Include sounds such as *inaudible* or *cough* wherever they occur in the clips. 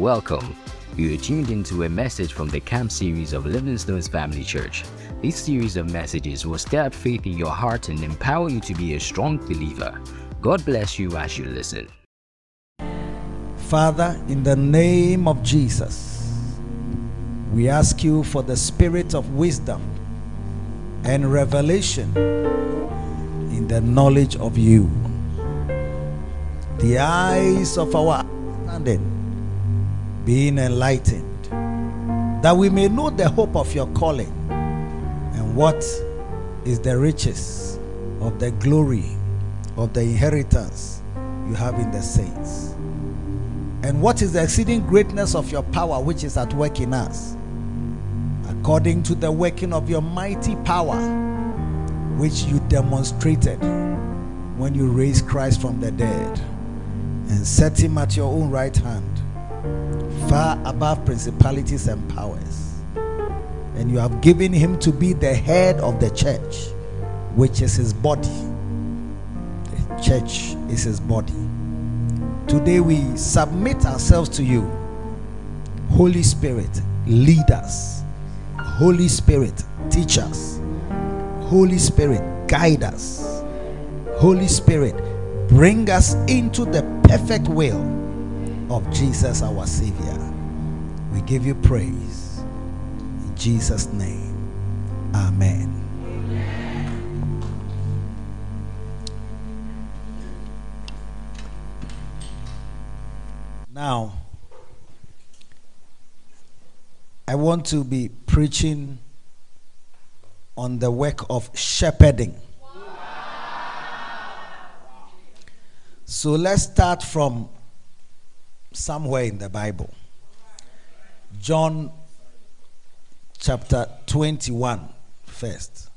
Welcome. You are tuned into a message from the camp series of Livingstone's Family Church. This series of messages will stir up faith in your heart and empower you to be a strong believer. God bless you as you listen. Father, in the name of Jesus, we ask you for the spirit of wisdom and revelation in the knowledge of you. The eyes of our understanding being enlightened, that we may know the hope of your calling and what is the riches of the glory of the inheritance you have in the saints. And what is the exceeding greatness of your power which is at work in us? According to the working of your mighty power, which you demonstrated when you raised Christ from the dead and set him at your own right hand, far above principalities and powers. And you have given him to be the head of the church, which is his body. The church is his body. Today we submit ourselves to you. Holy Spirit, lead us. Holy Spirit, teach us. Holy Spirit, guide us. Holy Spirit, bring us into the perfect will of Jesus our Savior. We give you praise. In Jesus' name, Amen. Now, I want to be preaching on the work of shepherding. So let's start from somewhere in the Bible. John chapter 21 first.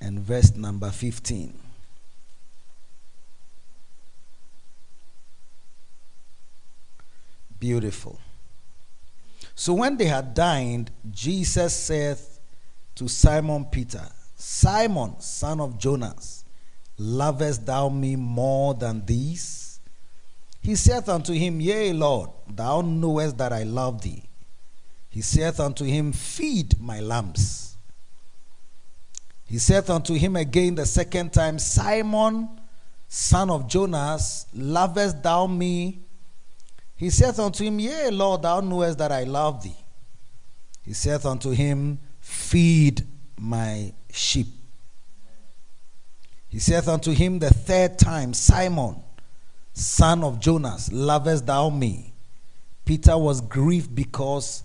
And verse number 15. Beautiful. So when they had dined, Jesus said to Simon Peter, Simon, son of Jonas, lovest thou me more than these? He saith unto him, Yea, Lord, thou knowest that I love thee. He saith unto him, Feed my lambs. He saith unto him again the second time, Simon, son of Jonas, lovest thou me? He saith unto him, Yea, Lord, thou knowest that I love thee. He saith unto him, Feed my sheep. He saith unto him the third time, Simon, son of Jonas, lovest thou me? Peter was grieved because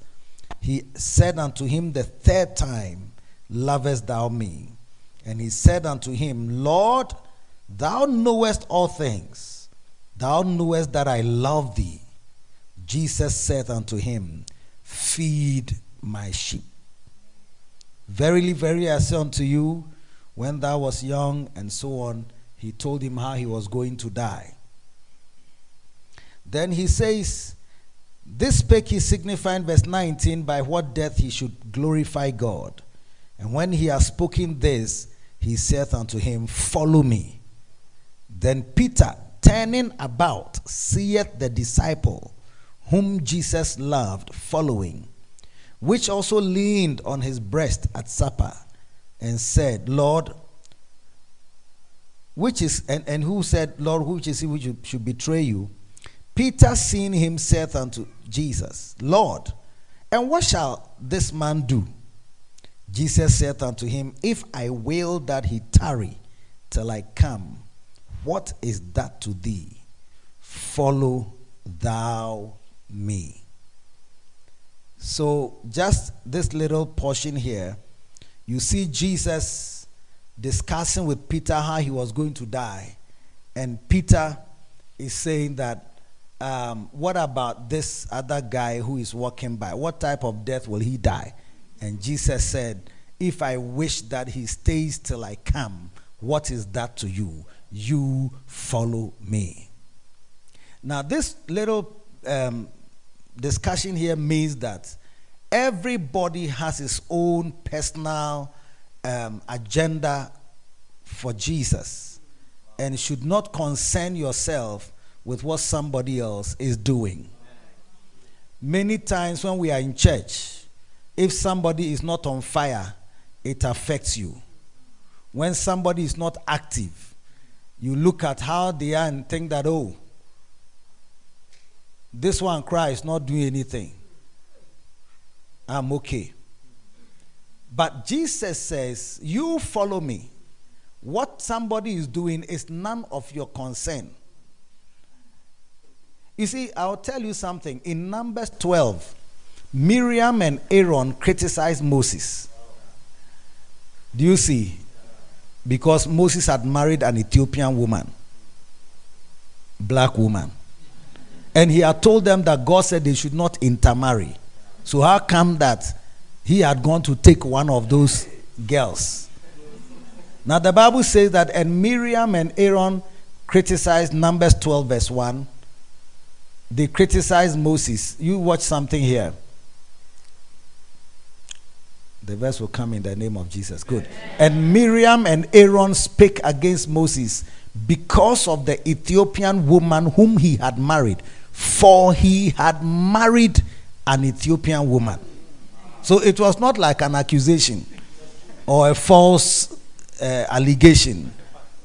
he said unto him the third time, Lovest thou me? And he said unto him, Lord, thou knowest all things. Thou knowest that I love thee. Jesus said unto him, Feed my sheep. Verily, verily, I say unto you, when thou was young, and so on, he told him how he was going to die. Then he says, This spake he signifying, verse 19, by what death he should glorify God. And when he had spoken this, he saith unto him, Follow me. Then Peter, turning about, seeth the disciple whom Jesus loved following, which also leaned on his breast at supper, and said, Lord, which is, and, and who said, Lord, which is he which should betray you? Peter, seeing him, said unto Jesus, Lord, and what shall this man do? Jesus said unto him, If I will that he tarry till I come, what is that to thee? Follow thou me. So, just this little portion here, you see Jesus discussing with Peter how he was going to die. And Peter is saying that, um, what about this other guy who is walking by? What type of death will he die? And Jesus said, If I wish that he stays till I come, what is that to you? You follow me. Now, this little um, discussion here means that everybody has his own personal um, agenda for Jesus and should not concern yourself with what somebody else is doing. Many times when we are in church, if somebody is not on fire, it affects you. When somebody is not active, you look at how they are and think that, oh, this one cry is not doing anything. I'm okay. But Jesus says, You follow me. What somebody is doing is none of your concern. You see, I'll tell you something. In Numbers 12, Miriam and Aaron criticized Moses. Do you see? Because Moses had married an Ethiopian woman, black woman. And he had told them that God said they should not intermarry. So, how come that he had gone to take one of those girls? Now, the Bible says that, and Miriam and Aaron criticized Numbers 12, verse 1. They criticized Moses. You watch something here. The verse will come in the name of Jesus. Good. And Miriam and Aaron spake against Moses because of the Ethiopian woman whom he had married, for he had married an Ethiopian woman. So it was not like an accusation or a false uh, allegation,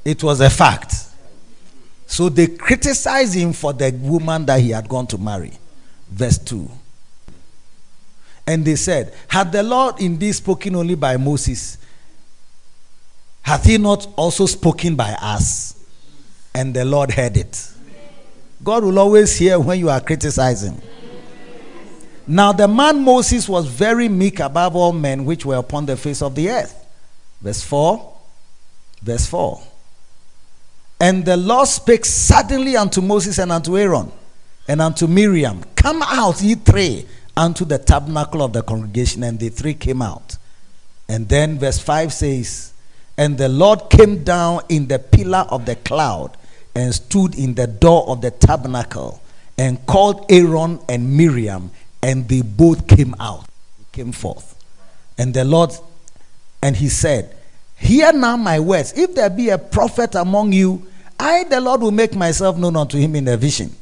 it was a fact. So they criticized him for the woman that he had gone to marry. Verse 2. And they said, Had the Lord indeed spoken only by Moses, hath he not also spoken by us? And the Lord heard it. God will always hear when you are criticizing. Now, the man Moses was very meek above all men which were upon the face of the earth. Verse 4. Verse 4. And the Lord spake suddenly unto Moses and unto Aaron and unto Miriam, Come out, ye three, unto the tabernacle of the congregation. And the three came out. And then verse 5 says, And the Lord came down in the pillar of the cloud and stood in the door of the tabernacle and called Aaron and Miriam, and they both came out, came forth. And the Lord, and he said, Hear now my words. If there be a prophet among you, I, the Lord, will make myself known unto him in a vision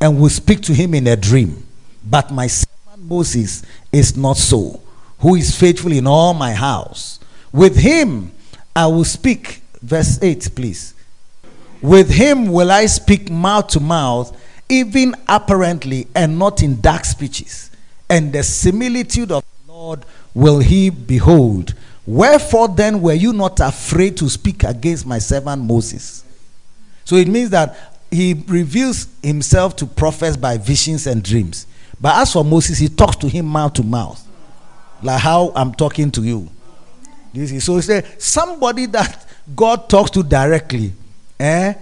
and will speak to him in a dream. But my servant Moses is not so, who is faithful in all my house. With him I will speak. Verse 8, please. With him will I speak mouth to mouth, even apparently, and not in dark speeches. And the similitude of the Lord will he behold Wherefore then were you not afraid to speak against my servant Moses? So it means that he reveals himself to prophets by visions and dreams. But as for Moses, he talks to him mouth to mouth, like how I'm talking to you. You see? So say somebody that God talks to directly, eh?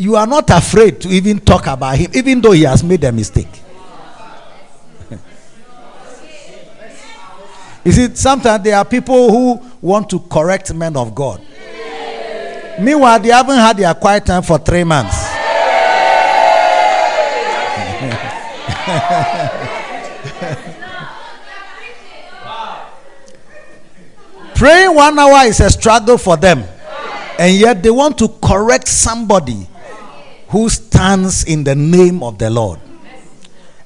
You are not afraid to even talk about him, even though he has made a mistake. *laughs* You see, sometimes there are people who want to correct men of God. Meanwhile, they haven't had their quiet time for three months. *laughs* Praying one hour is a struggle for them. And yet they want to correct somebody who stands in the name of the Lord.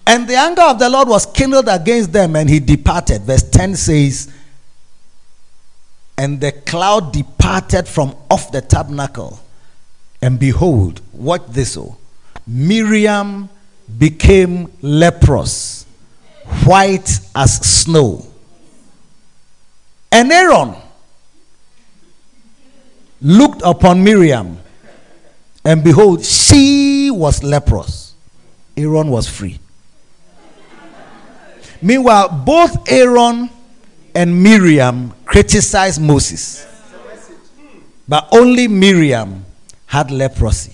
And the anger of the Lord was kindled against them, and he departed. Verse 10 says, And the cloud departed from off the tabernacle. And behold, watch this. Oh, Miriam became leprous, white as snow. And Aaron looked upon Miriam, and behold, she was leprous. Aaron was free. Meanwhile, both Aaron and Miriam criticized Moses. But only Miriam had leprosy.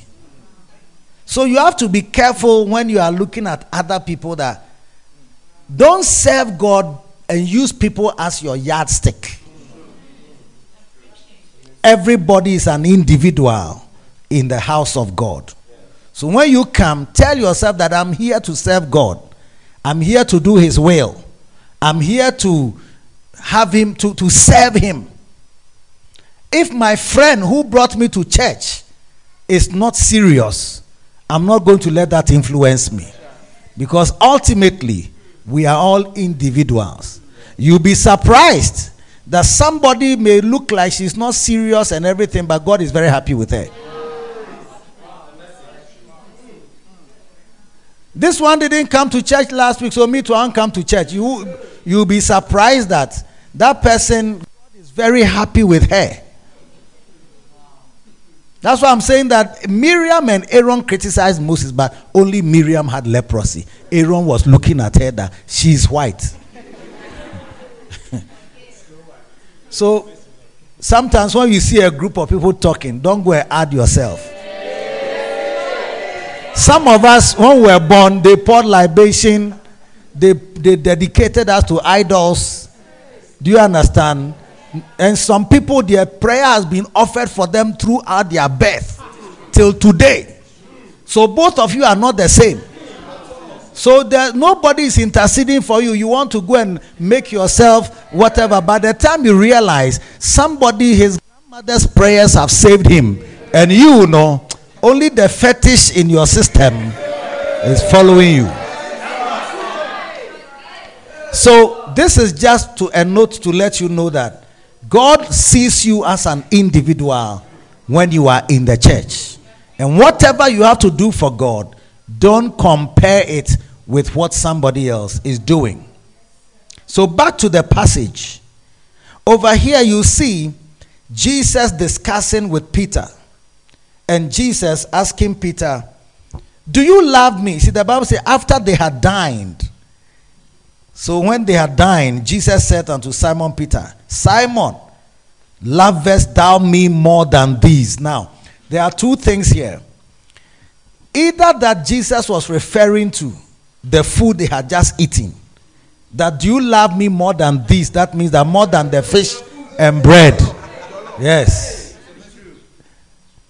So you have to be careful when you are looking at other people that don't serve God and use people as your yardstick. Everybody is an individual in the house of God. So when you come, tell yourself that I'm here to serve God. I'm here to do his will. I'm here to have him to, to serve him. If my friend who brought me to church is not serious, I'm not going to let that influence me. Because ultimately, we are all individuals. You'll be surprised that somebody may look like she's not serious and everything, but God is very happy with her. This one didn't come to church last week, so me too, I come to church. You, you'll be surprised that that person God is very happy with her. That's why I'm saying that Miriam and Aaron criticized Moses, but only Miriam had leprosy. Aaron was looking at her that she's white. *laughs* so sometimes when you see a group of people talking, don't go and add yourself. Some of us, when we were born, they poured libation, they, they dedicated us to idols. Do you understand? And some people, their prayer has been offered for them throughout their birth till today. So both of you are not the same. So there, nobody is interceding for you. You want to go and make yourself whatever. By the time you realize somebody, his grandmother's prayers have saved him, and you know, only the fetish in your system is following you. So this is just to a note to let you know that God sees you as an individual when you are in the church. And whatever you have to do for God, don't compare it with what somebody else is doing. So, back to the passage. Over here, you see Jesus discussing with Peter. And Jesus asking Peter, Do you love me? See, the Bible says, after they had dined. So, when they had dined, Jesus said unto Simon Peter, Simon, lovest thou me more than these? Now, there are two things here. Either that Jesus was referring to the food they had just eaten, that do you love me more than this? That means that more than the fish and bread. Yes.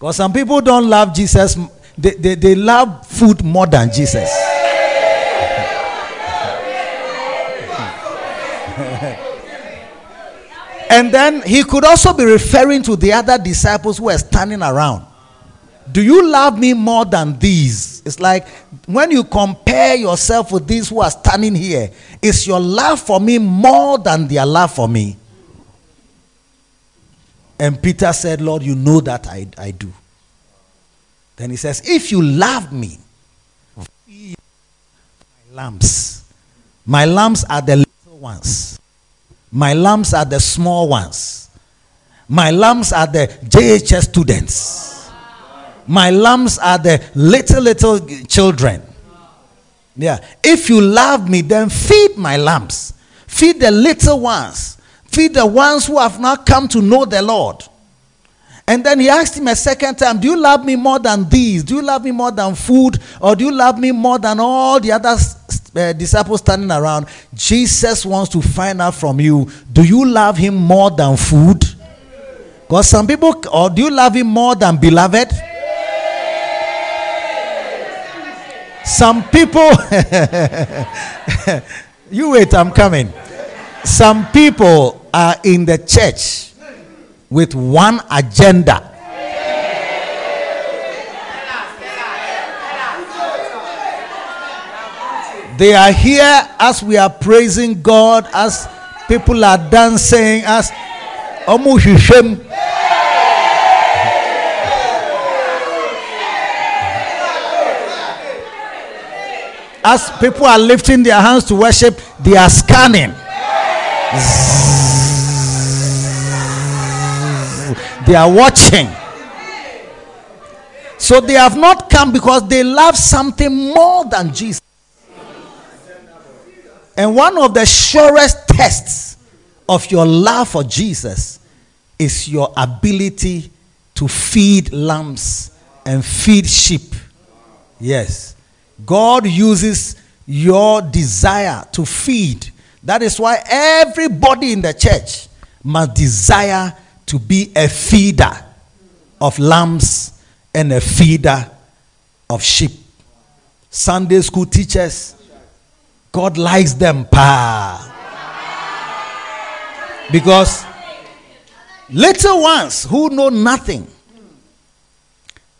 Because some people don't love Jesus, they, they, they love food more than Jesus. *laughs* And then he could also be referring to the other disciples who were standing around. Do you love me more than these? It's like when you compare yourself with these who are standing here, is your love for me more than their love for me? And Peter said, Lord, you know that I, I do. Then he says, If you love me, feed my lambs. My lambs are the little ones. My lambs are the small ones. My lambs are the JHS students. My lambs are the little, little children. Yeah. If you love me, then feed my lambs. Feed the little ones. Feed the ones who have not come to know the Lord. And then he asked him a second time, Do you love me more than these? Do you love me more than food? Or do you love me more than all the other uh, disciples standing around? Jesus wants to find out from you, Do you love him more than food? Because some people, or do you love him more than beloved? Some people, *laughs* you wait, I'm coming. Some people are in the church with one agenda. They are here as we are praising God, as people are dancing, as. As people are lifting their hands to worship, they are scanning. *laughs* They are watching. So they have not come because they love something more than Jesus. And one of the surest tests of your love for Jesus is your ability to feed lambs and feed sheep. Yes. God uses your desire to feed. That is why everybody in the church must desire to be a feeder of lambs and a feeder of sheep. Sunday school teachers, God likes them, pa. Because little ones who know nothing,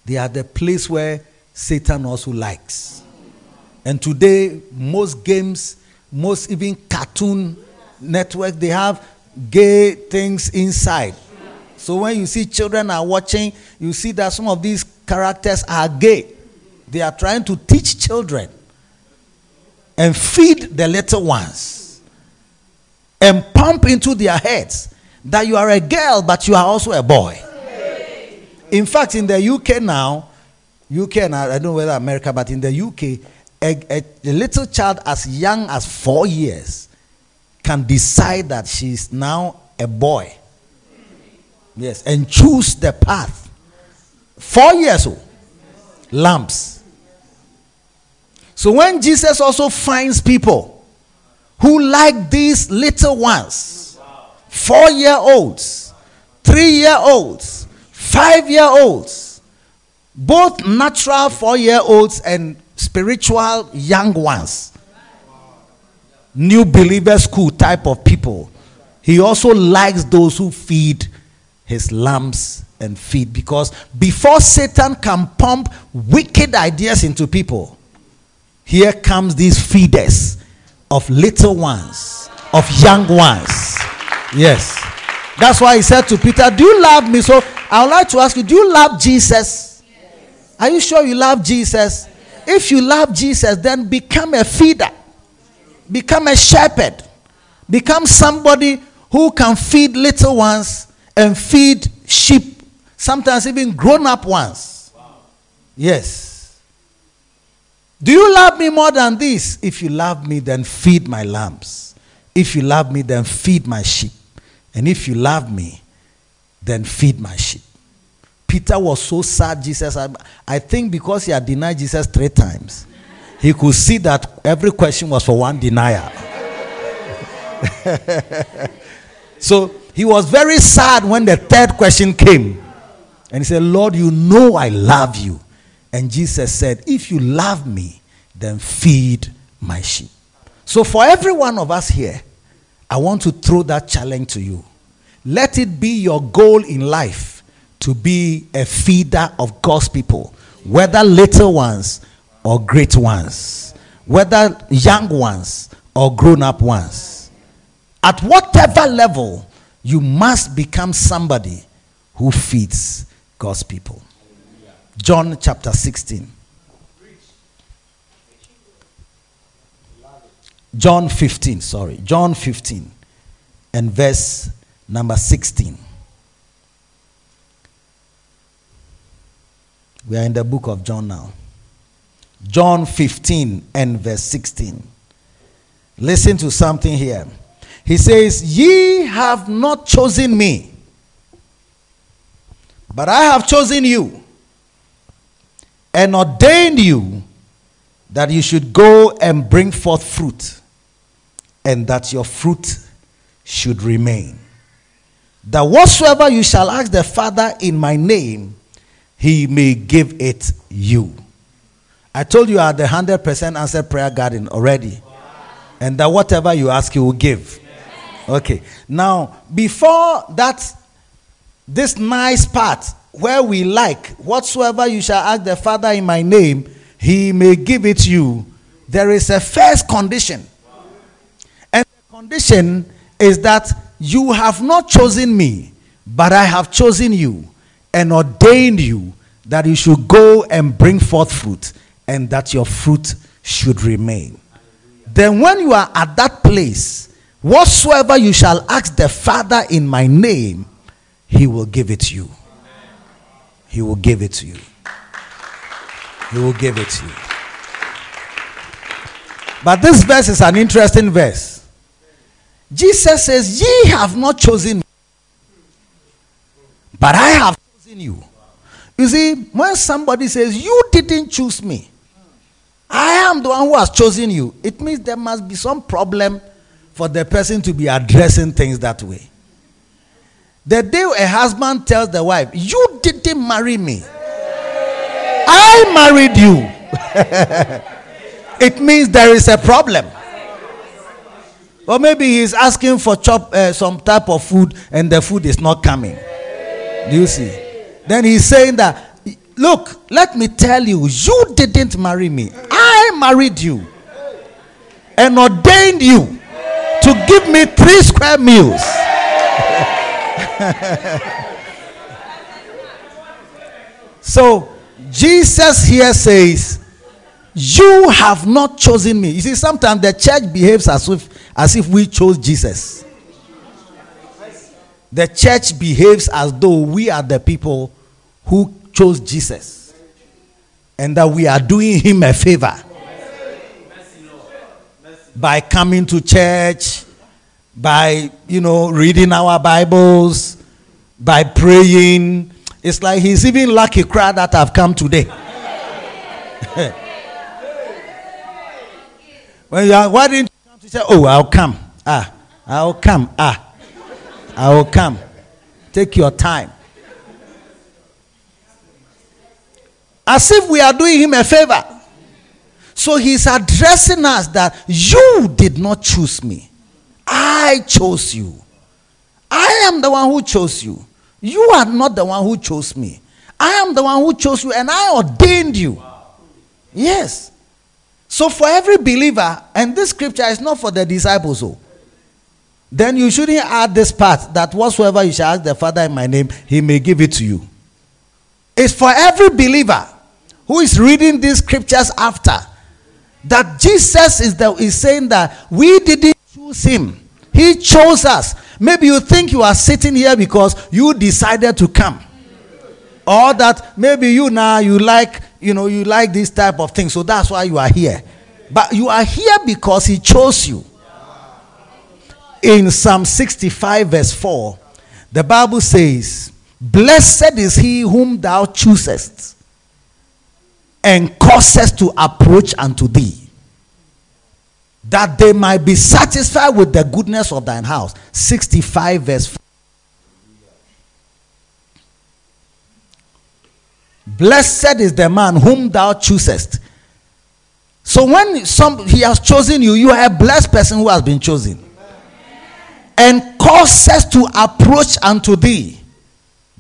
they are the place where Satan also likes. And today, most games, most even cartoon network, they have gay things inside. So when you see children are watching, you see that some of these characters are gay. They are trying to teach children and feed the little ones and pump into their heads that you are a girl, but you are also a boy. In fact, in the UK now, UK and I, don't know whether America, but in the UK, a, a, a little child as young as four years can decide that she's now a boy. Yes, and choose the path. Four years oh, old. Lamps. So when Jesus also finds people who like these little ones, four year olds, three year olds, five year olds, both natural four year olds and spiritual young ones, new believer school type of people. He also likes those who feed his lambs and feed because before Satan can pump wicked ideas into people, here comes these feeders of little ones, of young ones. Yes. That's why he said to Peter, Do you love me? So I would like to ask you, do you love Jesus? Yes. Are you sure you love Jesus? If you love Jesus, then become a feeder, become a shepherd, become somebody who can feed little ones and feed sheep, sometimes even grown up ones. Yes. Do you love me more than this? If you love me, then feed my lambs. If you love me, then feed my sheep. And if you love me, then feed my sheep. Peter was so sad, Jesus. I, I think because he had denied Jesus three times, he could see that every question was for one denier. *laughs* so he was very sad when the third question came. And he said, Lord, you know I love you. And Jesus said, If you love me, then feed my sheep. So, for every one of us here, I want to throw that challenge to you. Let it be your goal in life to be a feeder of God's people, whether little ones or great ones, whether young ones or grown up ones. At whatever level, you must become somebody who feeds God's people. John chapter 16. John 15, sorry. John 15 and verse number 16. We are in the book of John now. John 15 and verse 16. Listen to something here. He says, Ye have not chosen me, but I have chosen you and ordained you that you should go and bring forth fruit, and that your fruit should remain. That whatsoever you shall ask the Father in my name, he may give it you. I told you had the 100% answer prayer garden already. And that whatever you ask, he will give. Okay. Now, before that, this nice part where we like, whatsoever you shall ask the Father in my name, he may give it you. There is a first condition. And the condition is that you have not chosen me, but I have chosen you and ordained you that you should go and bring forth fruit and that your fruit should remain. Then, when you are at that place, Whatsoever you shall ask the Father in my name, he will give it to you. He will give it to you. He will give it to you. But this verse is an interesting verse. Jesus says, Ye have not chosen me, but I have chosen you. You see, when somebody says, You didn't choose me, I am the one who has chosen you, it means there must be some problem for the person to be addressing things that way. The day a husband tells the wife, You didn't marry me, I married you, *laughs* it means there is a problem. Or maybe he's asking for chop, uh, some type of food and the food is not coming. Do you see? Then he's saying that, Look, let me tell you, you didn't marry me. I married you and ordained you to give me three square meals. *laughs* so Jesus here says, You have not chosen me. You see, sometimes the church behaves as if as if we chose Jesus. The church behaves as though we are the people who chose Jesus and that we are doing him a favor by coming to church, by, you know, reading our Bibles, by praying. It's like he's even lucky crowd that have come today. *laughs* when you are, why didn't you come to say, oh, I'll come. Ah, I'll come. Ah, I will come. Take your time. As if we are doing him a favor. So he's addressing us that you did not choose me. I chose you. I am the one who chose you. You are not the one who chose me. I am the one who chose you and I ordained you. Yes. So for every believer, and this scripture is not for the disciples, oh, then you shouldn't add this part that whatsoever you shall ask the Father in my name, he may give it to you. It's for every believer who is reading these scriptures after that Jesus is, the, is saying that we didn't choose him, he chose us. Maybe you think you are sitting here because you decided to come. Or that maybe you now you like, you know, you like this type of thing, so that's why you are here. But you are here because he chose you in Psalm 65, verse 4, the Bible says, Blessed is he whom thou choosest and causes to approach unto thee, that they might be satisfied with the goodness of thine house. 65, verse 4. Blessed is the man whom thou choosest. So when some he has chosen you, you are a blessed person who has been chosen and causes to approach unto thee,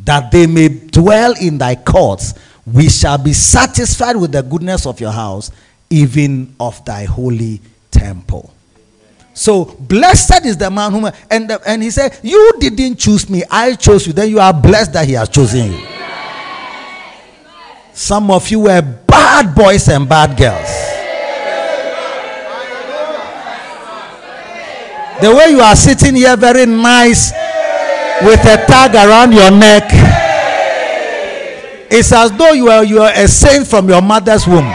that they may dwell in thy courts. We shall be satisfied with the goodness of your house, even of thy holy temple. So blessed is the man whom and the, and he said, "You didn't choose me; I chose you." Then you are blessed that he has chosen you. Some of you were bad boys and bad girls. The way you are sitting here, very nice, with a tag around your neck, it's as though you are you are a saint from your mother's womb.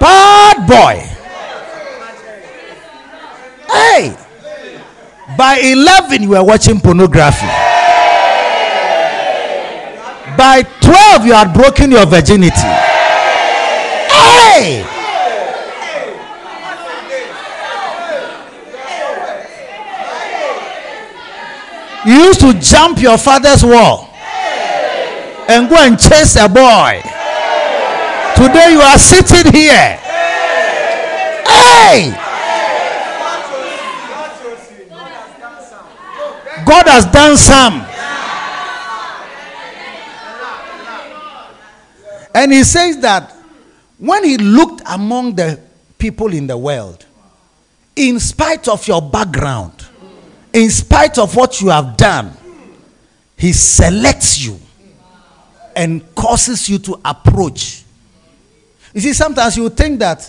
Bad boy. Hey, by 11 you were watching pornography. By 12 you had broken your virginity. Hey. You used to jump your father's wall and go and chase a boy. Today you are sitting here. Hey! God has done some. And he says that when he looked among the people in the world, in spite of your background, in spite of what you have done, He selects you and causes you to approach. You see, sometimes you think that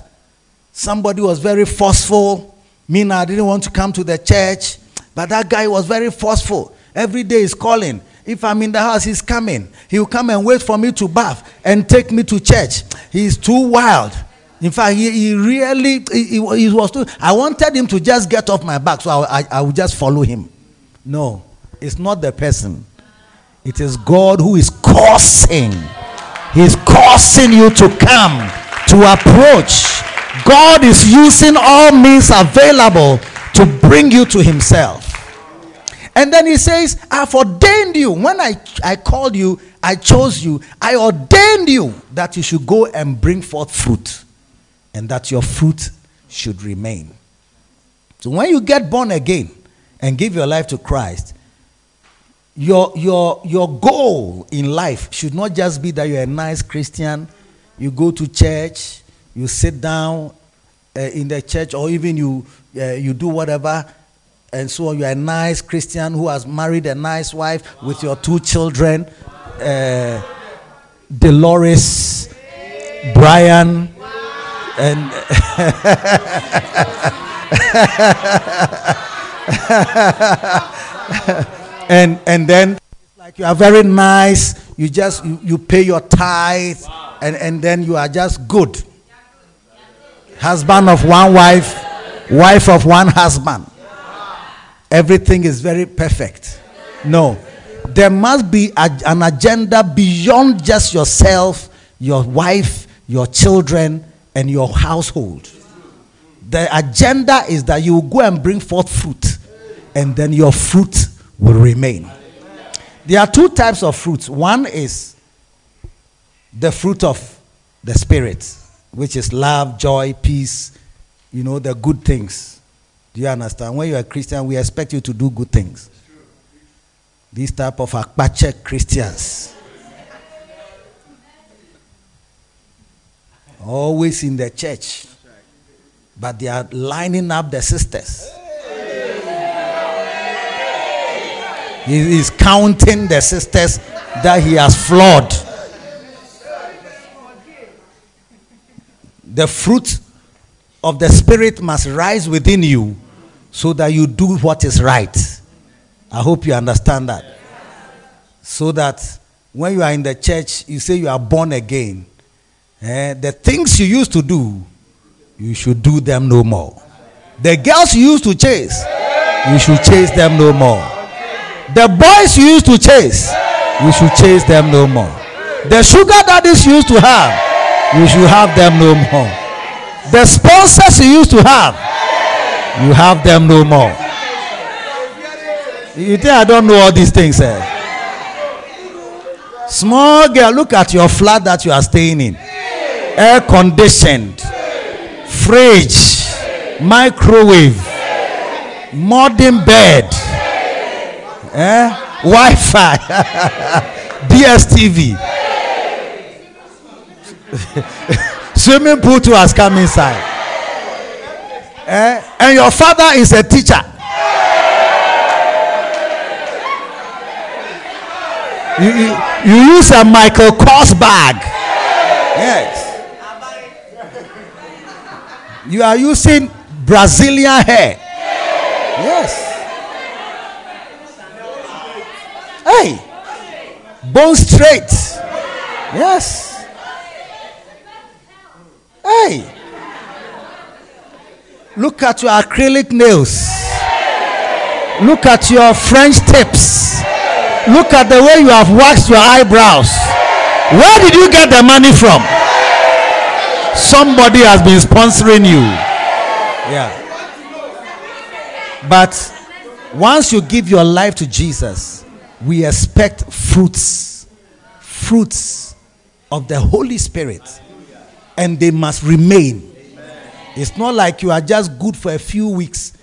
somebody was very forceful. Me, I didn't want to come to the church, but that guy was very forceful. Every day he's calling. If I'm in the house, he's coming. He'll come and wait for me to bath and take me to church. He's too wild. In fact, he, he really he, he, was too. I wanted him to just get off my back, so I, I, I would just follow him. No, it's not the person. It is God who is causing. He's causing you to come, to approach. God is using all means available to bring you to Himself. And then He says, I've ordained you. When I, I called you, I chose you. I ordained you that you should go and bring forth fruit and that your fruit should remain. So when you get born again and give your life to Christ, your your your goal in life should not just be that you're a nice Christian, you go to church, you sit down uh, in the church, or even you uh, you do whatever, and so. You're a nice Christian who has married a nice wife with your two children, uh, Dolores, Brian, and. *laughs* and and then like you are very nice you just you, you pay your tithe and and then you are just good. Husband of one wife wife of one husband. Everything is very perfect. No. There must be a, an agenda beyond just yourself your wife your children and your household. The agenda is that you go and bring forth fruit and then your fruit will remain. There are two types of fruits. One is the fruit of the Spirit, which is love, joy, peace, you know, the good things. Do you understand? When you're a Christian, we expect you to do good things. These type of Akpache Christians. Always in the church. But they are lining up the sisters. He is counting the sisters that he has flawed. The fruit of the Spirit must rise within you so that you do what is right. I hope you understand that. So that when you are in the church, you say you are born again. Eh, the things you used to do, you should do them no more. The girls you used to chase, you should chase them no more. The boys you used to chase, you should chase them no more. The sugar daddies you used to have, you should have them no more. The sponsors you used to have, you have them no more. You think I don't know all these things, eh? Small girl, look at your flat that you are staying in. Air conditioned, fridge, microwave, modern bed, eh? Wi Fi, *laughs* DSTV. *laughs* Swimming pool too has come inside. Eh? And your father is a teacher. You, you, you use a Michael Kors bag. Yes. You are using Brazilian hair. Yes. Hey. Bone straight. Yes. Hey. Look at your acrylic nails. Look at your French tips. Look at the way you have waxed your eyebrows. Where did you get the money from? Somebody has been sponsoring you. Yeah. But once you give your life to Jesus, we expect fruits. Fruits of the Holy Spirit. And they must remain. It's not like you are just good for a few weeks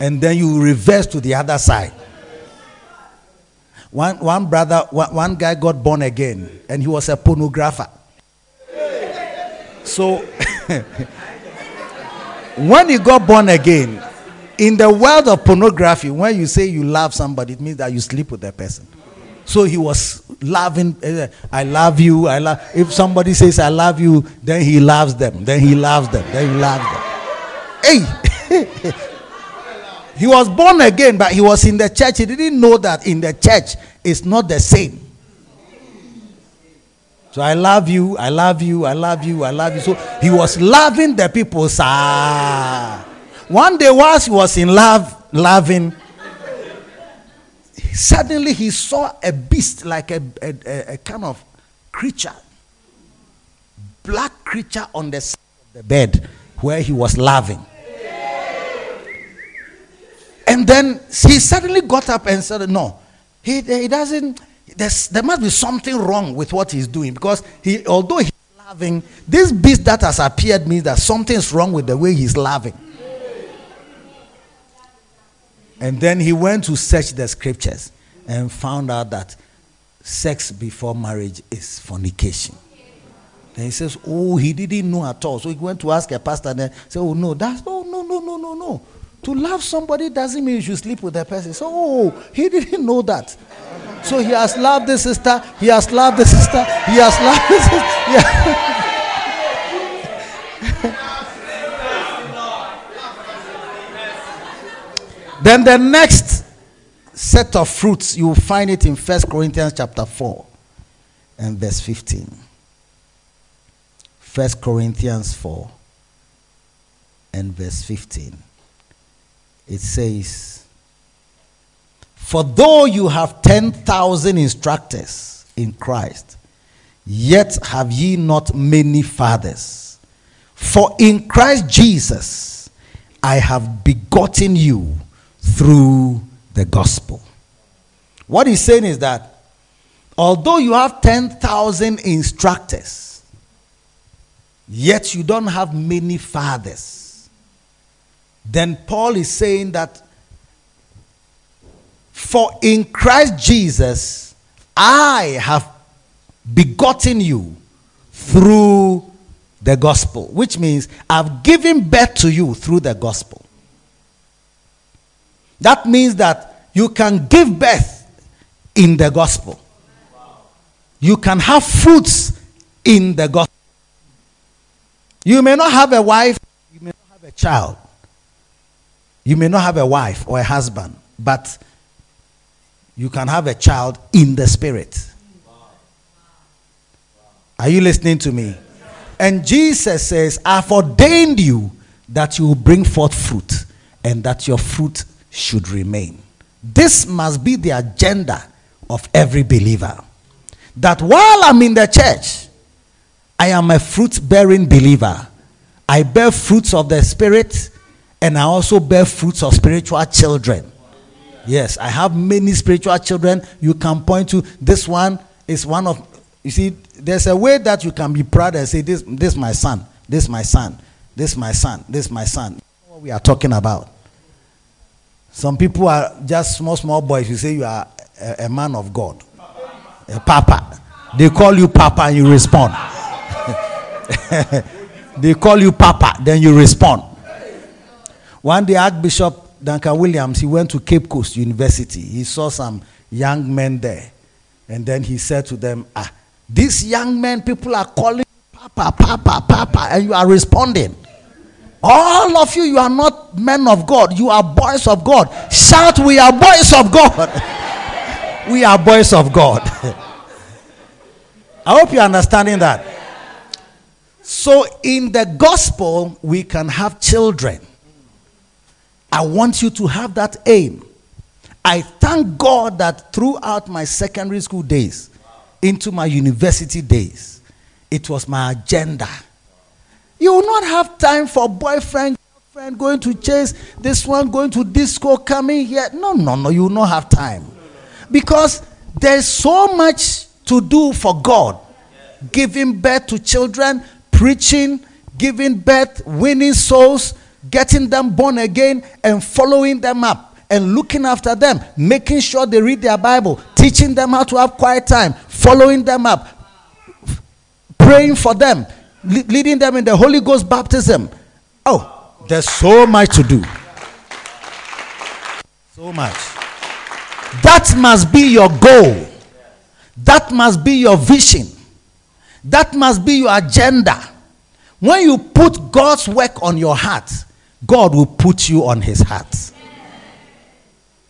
and then you reverse to the other side. One, one brother, one, one guy got born again and he was a pornographer. So, *laughs* when he got born again, in the world of pornography, when you say you love somebody, it means that you sleep with that person. So he was loving, uh, I love you. I love. If somebody says I love you, then he loves them. Then he loves them. Then he loves them. Hey, *laughs* he was born again, but he was in the church. He didn't know that in the church it's not the same. So I love you, I love you, I love you, I love you. So he was loving the people. Sir. One day, whilst he was in love, loving, suddenly he saw a beast like a, a, a, a kind of creature, black creature on the side of the bed where he was loving. And then he suddenly got up and said, No, he, he doesn't, there must be something wrong with what he's doing because he, although he's loving, this beast that has appeared means that something's wrong with the way he's laughing. And then he went to search the scriptures. and found out that sex before marriage is fornication. And he says, Oh, he didn't know at all. So he went to ask a pastor and then said, Oh, no, that's oh, no, no, no, no, no. To love somebody doesn't mean you should sleep with the person. So, oh, he didn't know that. So he has loved the sister, he has loved the sister, he has loved the sister. *laughs* Yeah. Then the next set of fruits, you will find it in First Corinthians chapter 4 and verse 15. First Corinthians 4 and verse 15. It says, For though you have 10,000 instructors in Christ, yet have ye not many fathers. For in Christ Jesus I have begotten you through the gospel. What he's saying is that although you have 10,000 instructors, yet you don't have many fathers, then Paul is saying that for in Christ Jesus I have begotten you through the gospel, which means I've given birth to you through the gospel. That means that you can give birth in the gospel. You can have fruits in the gospel. You may not have a wife, you may not have a child. You may not have a wife or a husband, but you can have a child in the spirit. Are you listening to me? And Jesus says, I've ordained you that you will bring forth fruit and that your fruit should remain. This must be the agenda of every believer. That while I'm in the church, I am a fruit bearing believer. I bear fruits of the Spirit and I also bear fruits of spiritual children. Yes, I have many spiritual children. You can point to this one is one of you see, there's a way that you can be proud and say, This this my son, this my son, this my son, this my son. What we are talking about. Some people are just small, small boys. You say you are a, a man of God, a papa. They call you papa and you respond. *laughs* they call you papa, then you respond. One day, Archbishop Duncan Williams, he went to Cape Coast University. He saw some young men there. And then he said to them, Ah, these young men, people are calling Papa, Papa, Papa, and you are responding. All of you, you are not men of God. You are boys of God. Shout, We are boys of God. we are boys of God. *laughs* I hope you're understanding that. So, in the gospel, we can have children. I want you to have that aim. I thank God that throughout my secondary school days, into my university days, it was my agenda you will not have time for boyfriend, girlfriend, going to chase this one, going to disco, coming here. No, no, no, you will not have time. Because there's so much to do for God. Giving birth to children, preaching, giving birth, winning souls, getting them born again, and following them up and looking after them, making sure they read their Bible, teaching them how to have quiet time, following them up, praying for them, leading them in the Holy Ghost baptism. Oh, there's so much to do. So much. That must be your goal. That must be your vision. That must be your agenda. When you put God's work on your heart, God will put you on his heart.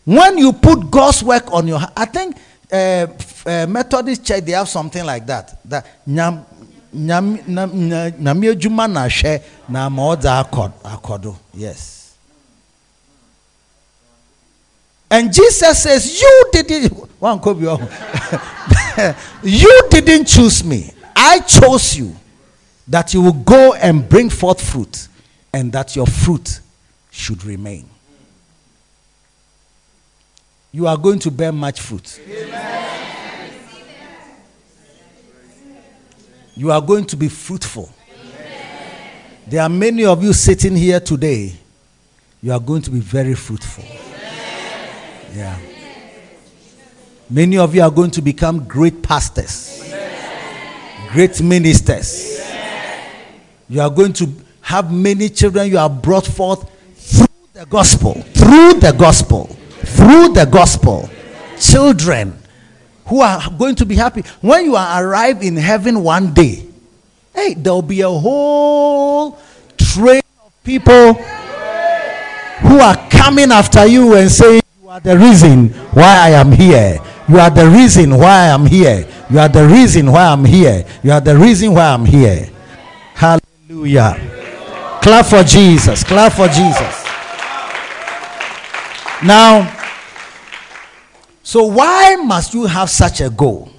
When you put God's work on your heart, I think uh, uh, Methodist Church, they have something like that. That nyame adwuma na hwɛ na ma ɔdze akɔ yes. And jesus says you didn't *laughs* one *laughs* you didn't choose me. I chose you that you will go and bring forth fruit and that your fruit should remain. You are going to bear much fruit. Amen. You are going to be fruitful. Amen. There are many of you sitting here today. You are going to be very fruitful. Amen. Yeah. Many of you are going to become great pastors, great ministers. You are going to have many children you are brought forth through the gospel, through the gospel, through the gospel. Children who are going to be happy. When you are arrive in heaven one day, hey, there'll be a whole train of people who are coming after you and saying, You are the reason why I am here. You are the reason why I am here. You are the reason why I'm here. You are the reason why I'm here. Hallelujah. Clap for Jesus. Clap for Jesus. Now, so why must you have such a goal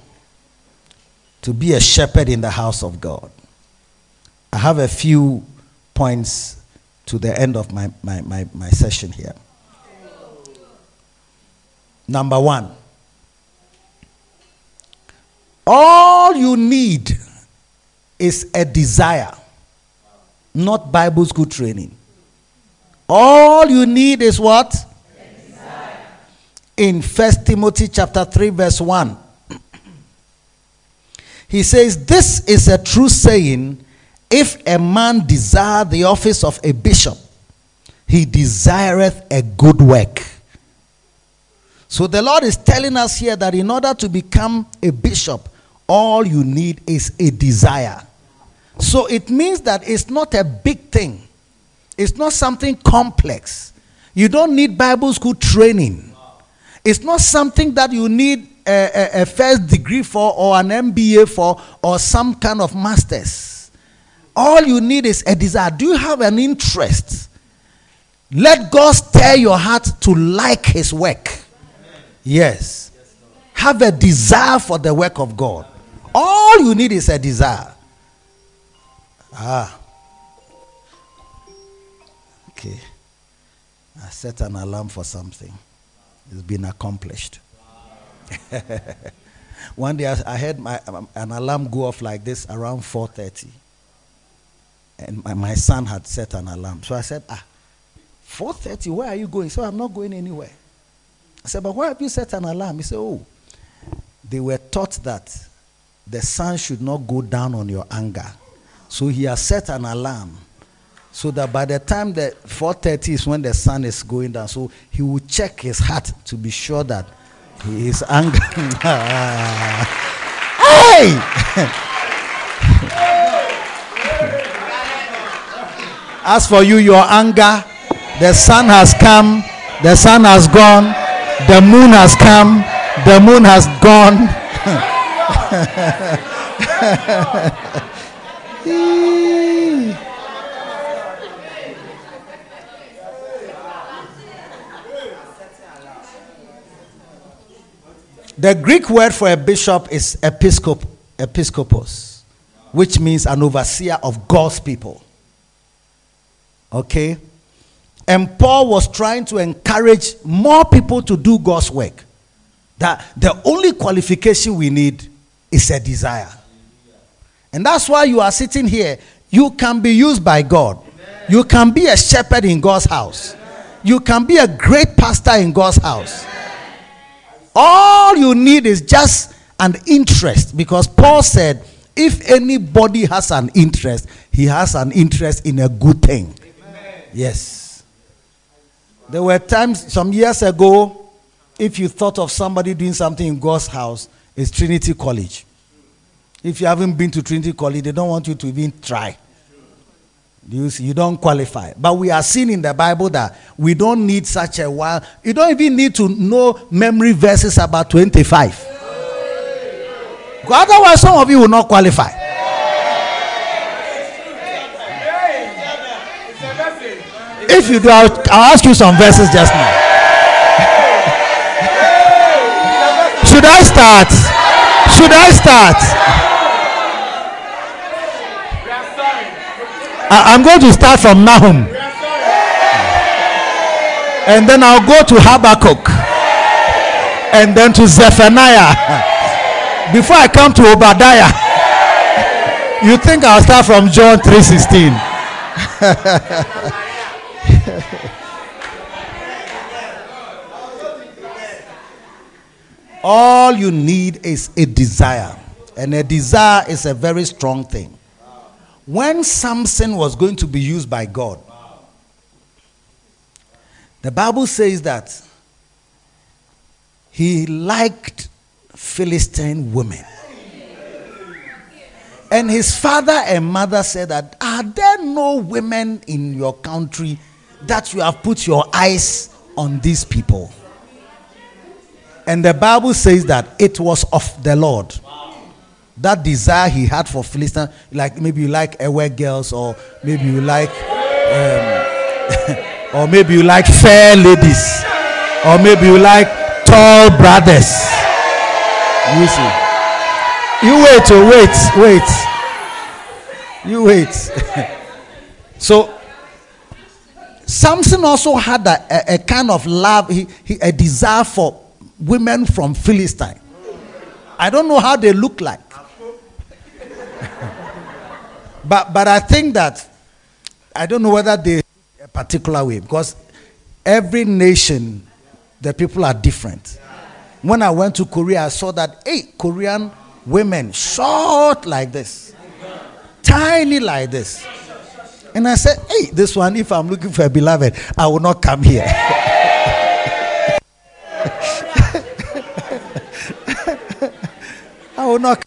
to be a shepherd in the house of God? I have a few points to the end of my, my, my, my session here. Number one, all you need is a desire, not Bible school training. All you need is what? In First Timothy chapter 3 verse 1. He says, This is a true saying if a man desire the office of a bishop, he desireth a good work. So the Lord is telling us here that in order to become a bishop, all you need is a desire. So it means that it's not a big thing, it's not something complex. You don't need Bible school training. It's not something that you need a, a, a first degree for or an MBA for or some kind of master's. All you need is a desire. Do you have an interest? Let God stir your heart to like His work. Yes. Have a desire for the work of God. All you need is a desire. Ah. Okay. I set an alarm for something. It's been accomplished. *laughs* One day I, heard my, um, an alarm go off like this around 4:30, and my, my son had set an alarm. So I said, "Ah, 4:30. Where are you going?" So I'm not going anywhere. I said, "But why have you set an alarm?" He said, "Oh, they were taught that the sun should not go down on your anger, so he has set an alarm." So that by the time the 4.30 is when the sun is going down so he will check his heart to be sure that he is angry. *laughs* Hey! *laughs* As for you your anger the sun has come the sun has gone the moon has come the moon has gone *laughs* The Greek word for a bishop is episcop, episcopos, which means an overseer of God's people. Okay? And Paul was trying to encourage more people to do God's work. That the only qualification we need is a desire. And that's why you are sitting here. You can be used by God. You can be a shepherd in God's house. You can be a great pastor in God's house. All you need is just an interest because Paul said, if anybody has an interest, he has an interest in a good thing. Amen. Yes. There were times some years ago, if you thought of somebody doing something in God's house, it's Trinity College. If you haven't been to Trinity College, they don't want you to even try. You, see, you don't qualify. But we are seeing in the Bible that we don't need such a while. You don't even need to know memory verses about 25. Otherwise, some of you will not qualify. If you do, I'll, I'll ask you some verses just now. Should I start? Should I start? I, am going to start from Nahum. And then I'll go to Habakkuk. And then to Zephaniah. *laughs* Before I come to Obadiah. *laughs* You think I'll start from John 3:16. All you need is a desire. And a desire is a very strong thing. When Samson was going to be used by God, the Bible says that he liked Philistine women. And his father and mother said that, Are there no women in your country that you have put your eyes on these people? And the Bible says that it was of the Lord. That desire he had for Philistine, like maybe you like aware girls, or maybe you like, um, *laughs* or maybe you like fair ladies, or maybe you like tall brothers. You see. You wait, oh, wait, wait. You wait. *laughs* so, Samson also had a, a, a kind of love, he, he, a desire for women from Philistine. I don't know how they look like. *laughs* but, but I think that, I don't know whether they a particular way because every nation, the people are different. When I went to Korea, I saw that, hey, Korean women, short like this, tiny like this. And I said, hey, this one, if I'm looking for a beloved, I will not come here. *laughs* I will not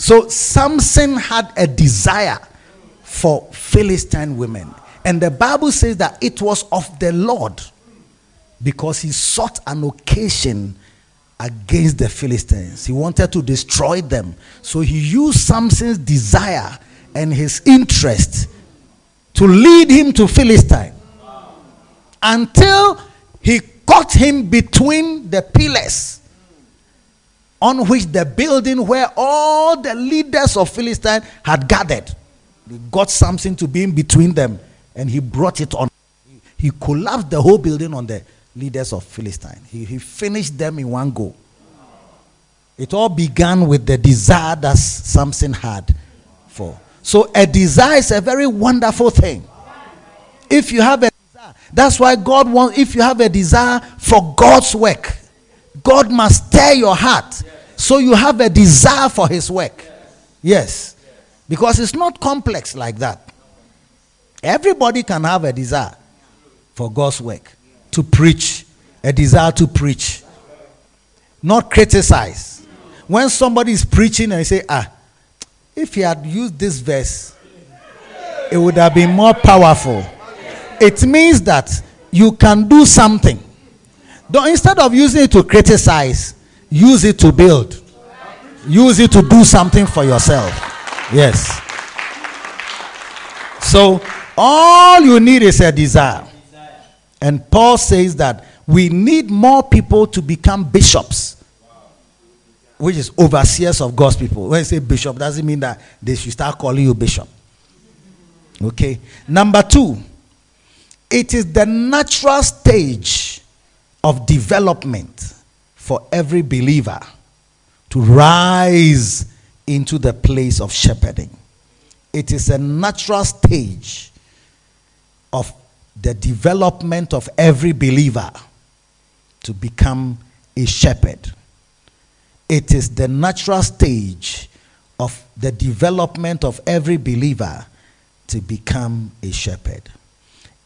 So Samson had a desire for Philistine women. And the Bible says that it was of the Lord because he sought an occasion against the Philistines. He wanted to destroy them. So he used Samson's desire and his interest to lead him to Philistine until he caught him between the pillars on which the building where all the leaders of Philistine had gathered. He got something to be in between them and he brought it on. He collapsed the whole building on the leaders of Philistine. He, he finished them in one go. It all began with the desire that Samson had for. So a desire is a very wonderful thing. If you have a desire, that's why God wants, if you have a desire for God's work, God must stir your heart. So you have a desire for his work. Yes. Because it's not complex like that. Everybody can have a desire for God's work to preach, a desire to preach, not criticize. When somebody is preaching and you say, ah, if he had used this verse, it would have been more powerful. It means that you can do something. Don't, instead of using it to criticize, use it to build. Use it to do something for yourself. Yes. So, all you need is a desire. And Paul says that we need more people to become bishops, which is overseers of God's people. When you say bishop, doesn't mean that they should start calling you bishop. Okay. Number two, it is the natural stage of development for every believer to rise into the place of shepherding. It is a natural stage of the development of every believer to become a shepherd. It is the natural stage of the development of every believer to become a shepherd.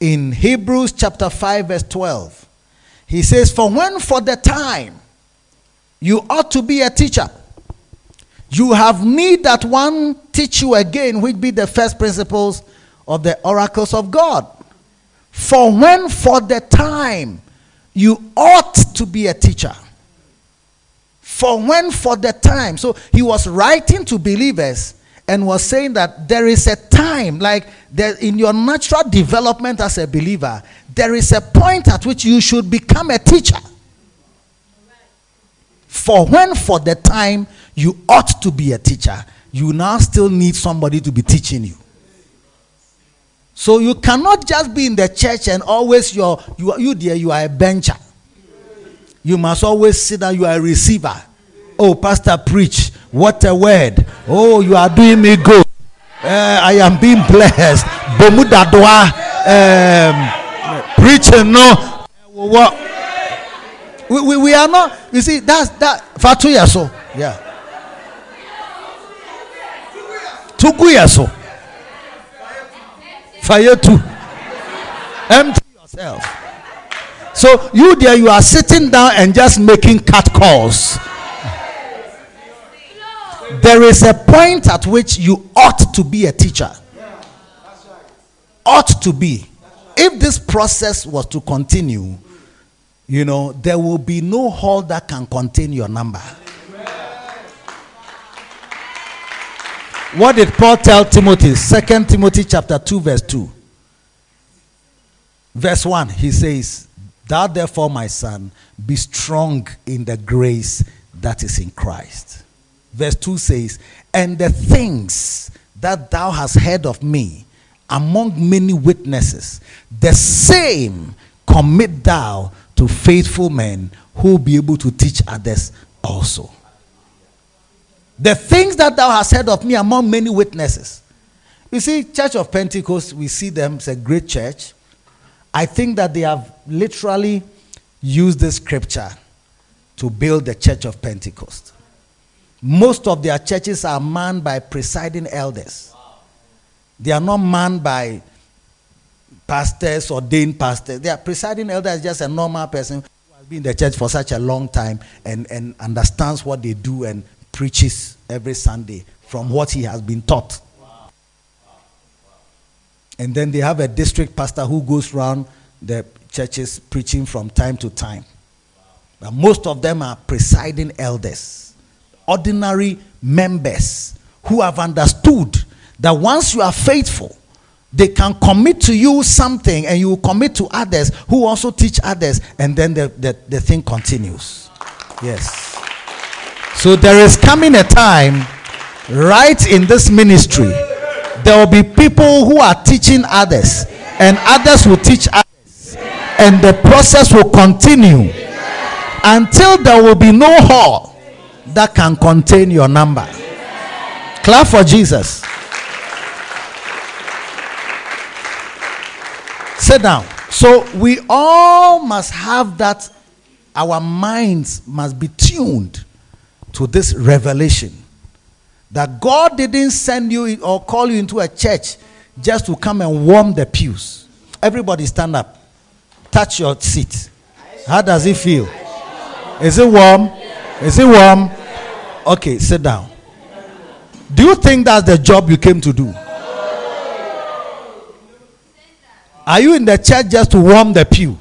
In Hebrews chapter 5, verse 12, he says, For when for the time you ought to be a teacher, you have need that one teach you again, which be the first principles of the oracles of God. For when for the time you ought to be a teacher. For when for the time. So he was writing to believers and was saying that there is a time, like there, in your natural development as a believer, there is a point at which you should become a teacher. For when for the time you ought to be a teacher, you now still need somebody to be teaching you. So you cannot just be in the church and always you're, you, you there, you are a bencher. You must always sit down, you are a receiver. Oh, Pastor, preach. What a word. Oh, you are doing me good. Uh, I am being blessed. Bomudadwa. Um, preaching, no. We, we, we are not, you see, that's that. For two years, so, yeah. Two years, so. Fire two. Empty yourself. So you there, you are sitting down and just making cut calls. There is a point at which you ought to be a teacher. Ought to be. If this process was to continue, you know, there will be no hall that can contain your number. What did Paul tell Timothy? Second Timothy chapter 2, verse 2. Verse 1, he says, Thou therefore, my son, be strong in the grace that is in Christ. Verse 2 says, And the things that thou hast heard of me among many witnesses, the same commit thou to faithful men who will be able to teach others also. The things that thou hast heard of me among many witnesses. You see, Church of Pentecost, we see them, it's a great church. I think that they have literally used the scripture to build the Church of Pentecost. Most of their churches are manned by presiding elders. They are not manned by pastors, ordained pastors. They are presiding elder is just a normal person who has been in the church for such a long time and, and understands what they do and preaches every Sunday from what he has been taught. And then they have a district pastor who goes around the churches preaching from time to time. But most of them are presiding elders, ordinary members who have understood that once you are faithful, they can commit to you something and you commit to others who also teach others, and then the, the, the thing continues. Yes. So there is coming a time right in this ministry, there will be people who are teaching others, and others will teach others, and the process will continue until there will be no hall that can contain your number. Clap for Jesus. Sit down. So we all must have that, our minds must be tuned to this revelation that God didn't send you or call you into a church just to come and warm the pews. Everybody stand up. Touch your seat. How does it feel? Is it warm? Is it warm? Okay, sit down. Do you think that's the job you came to do? Are you in the church just to warm the pew?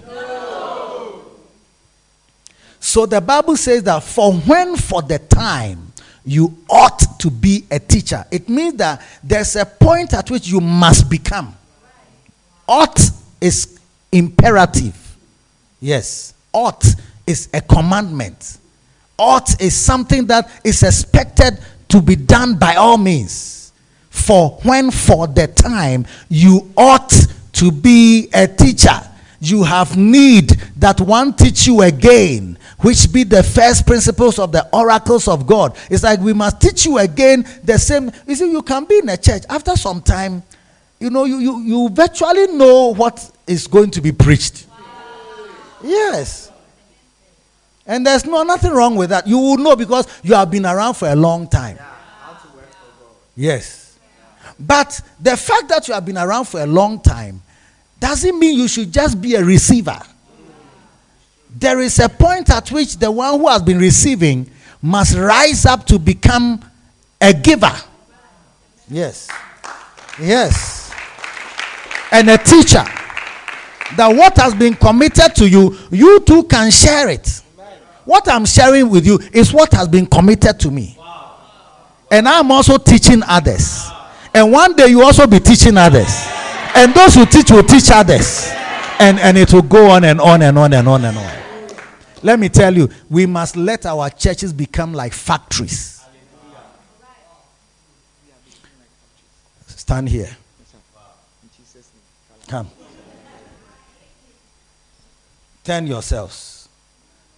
So the Bible says that for when for the time you ought to be a teacher, it means that there's a point at which you must become. Ought is imperative. Yes. Ought is a commandment. Ought is something that is expected to be done by all means. For when for the time you ought to be a teacher, you have need that one teach you again which be the first principles of the oracles of God. It's like we must teach you again the same. You see, you can be in a church after some time, you know, you, you, you virtually know what is going to be preached. Yes. And there's no nothing wrong with that. You will know because you have been around for a long time. Yes. But the fact that you have been around for a long time doesn't mean you should just be a receiver there is a point at which the one who has been receiving must rise up to become a giver. Yes. Yes. And a teacher. That what has been committed to you, you too can share it. What I'm sharing with you is what has been committed to me. And I'm also teaching others. And one day you also be teaching others. And those who teach will teach others. And, and it will go on and on and on and on and on. Let me tell you, we must let our churches become like factories. Stand here. Come. Turn yourselves.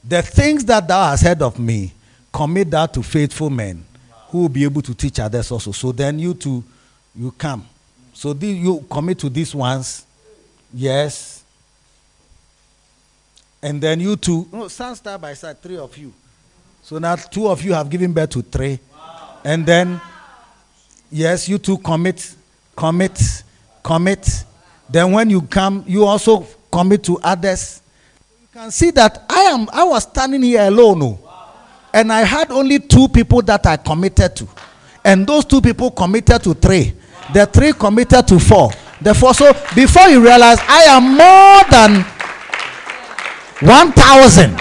The things that thou hast heard of me, commit that to faithful men who will be able to teach others also. So then you too, you come. So you commit to these ones. Yes And then you two, no, stand side by side, three of you. So now two of you have given birth to three. And then, yes, you two commit, commit, commit. Then when you come, you also commit to others. Can see that I am I was standing here alone. oh. And I had only two people that I committed to. And those two people committed to three. The three committed to four. Therefore, so before you realize I am more than 1,000.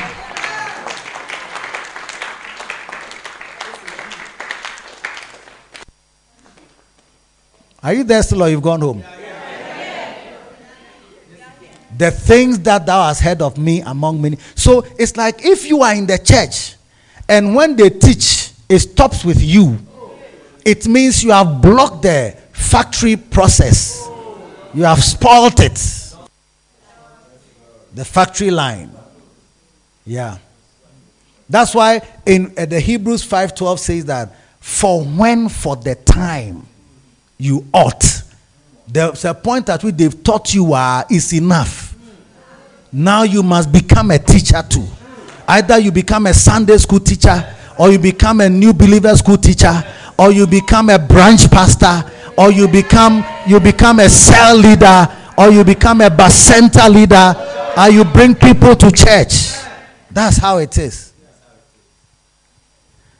Are you there still or you've gone home? The things that thou hast heard of me among many. So it's like if you are in the church and when they teach, it stops with you. It means you have blocked the factory process. You have spoiled it. The factory line. Yeah. That's why in uh, the Hebrews 5:12 says that for when for the time you ought. There's a point at which they've taught you are is enough. Now you must become a teacher too. Either you become a Sunday school teacher, or you become a new believer school teacher, or you become a branch pastor, or you become you become a cell leader, or you become a bus center leader, or you bring people to church. That's how it is.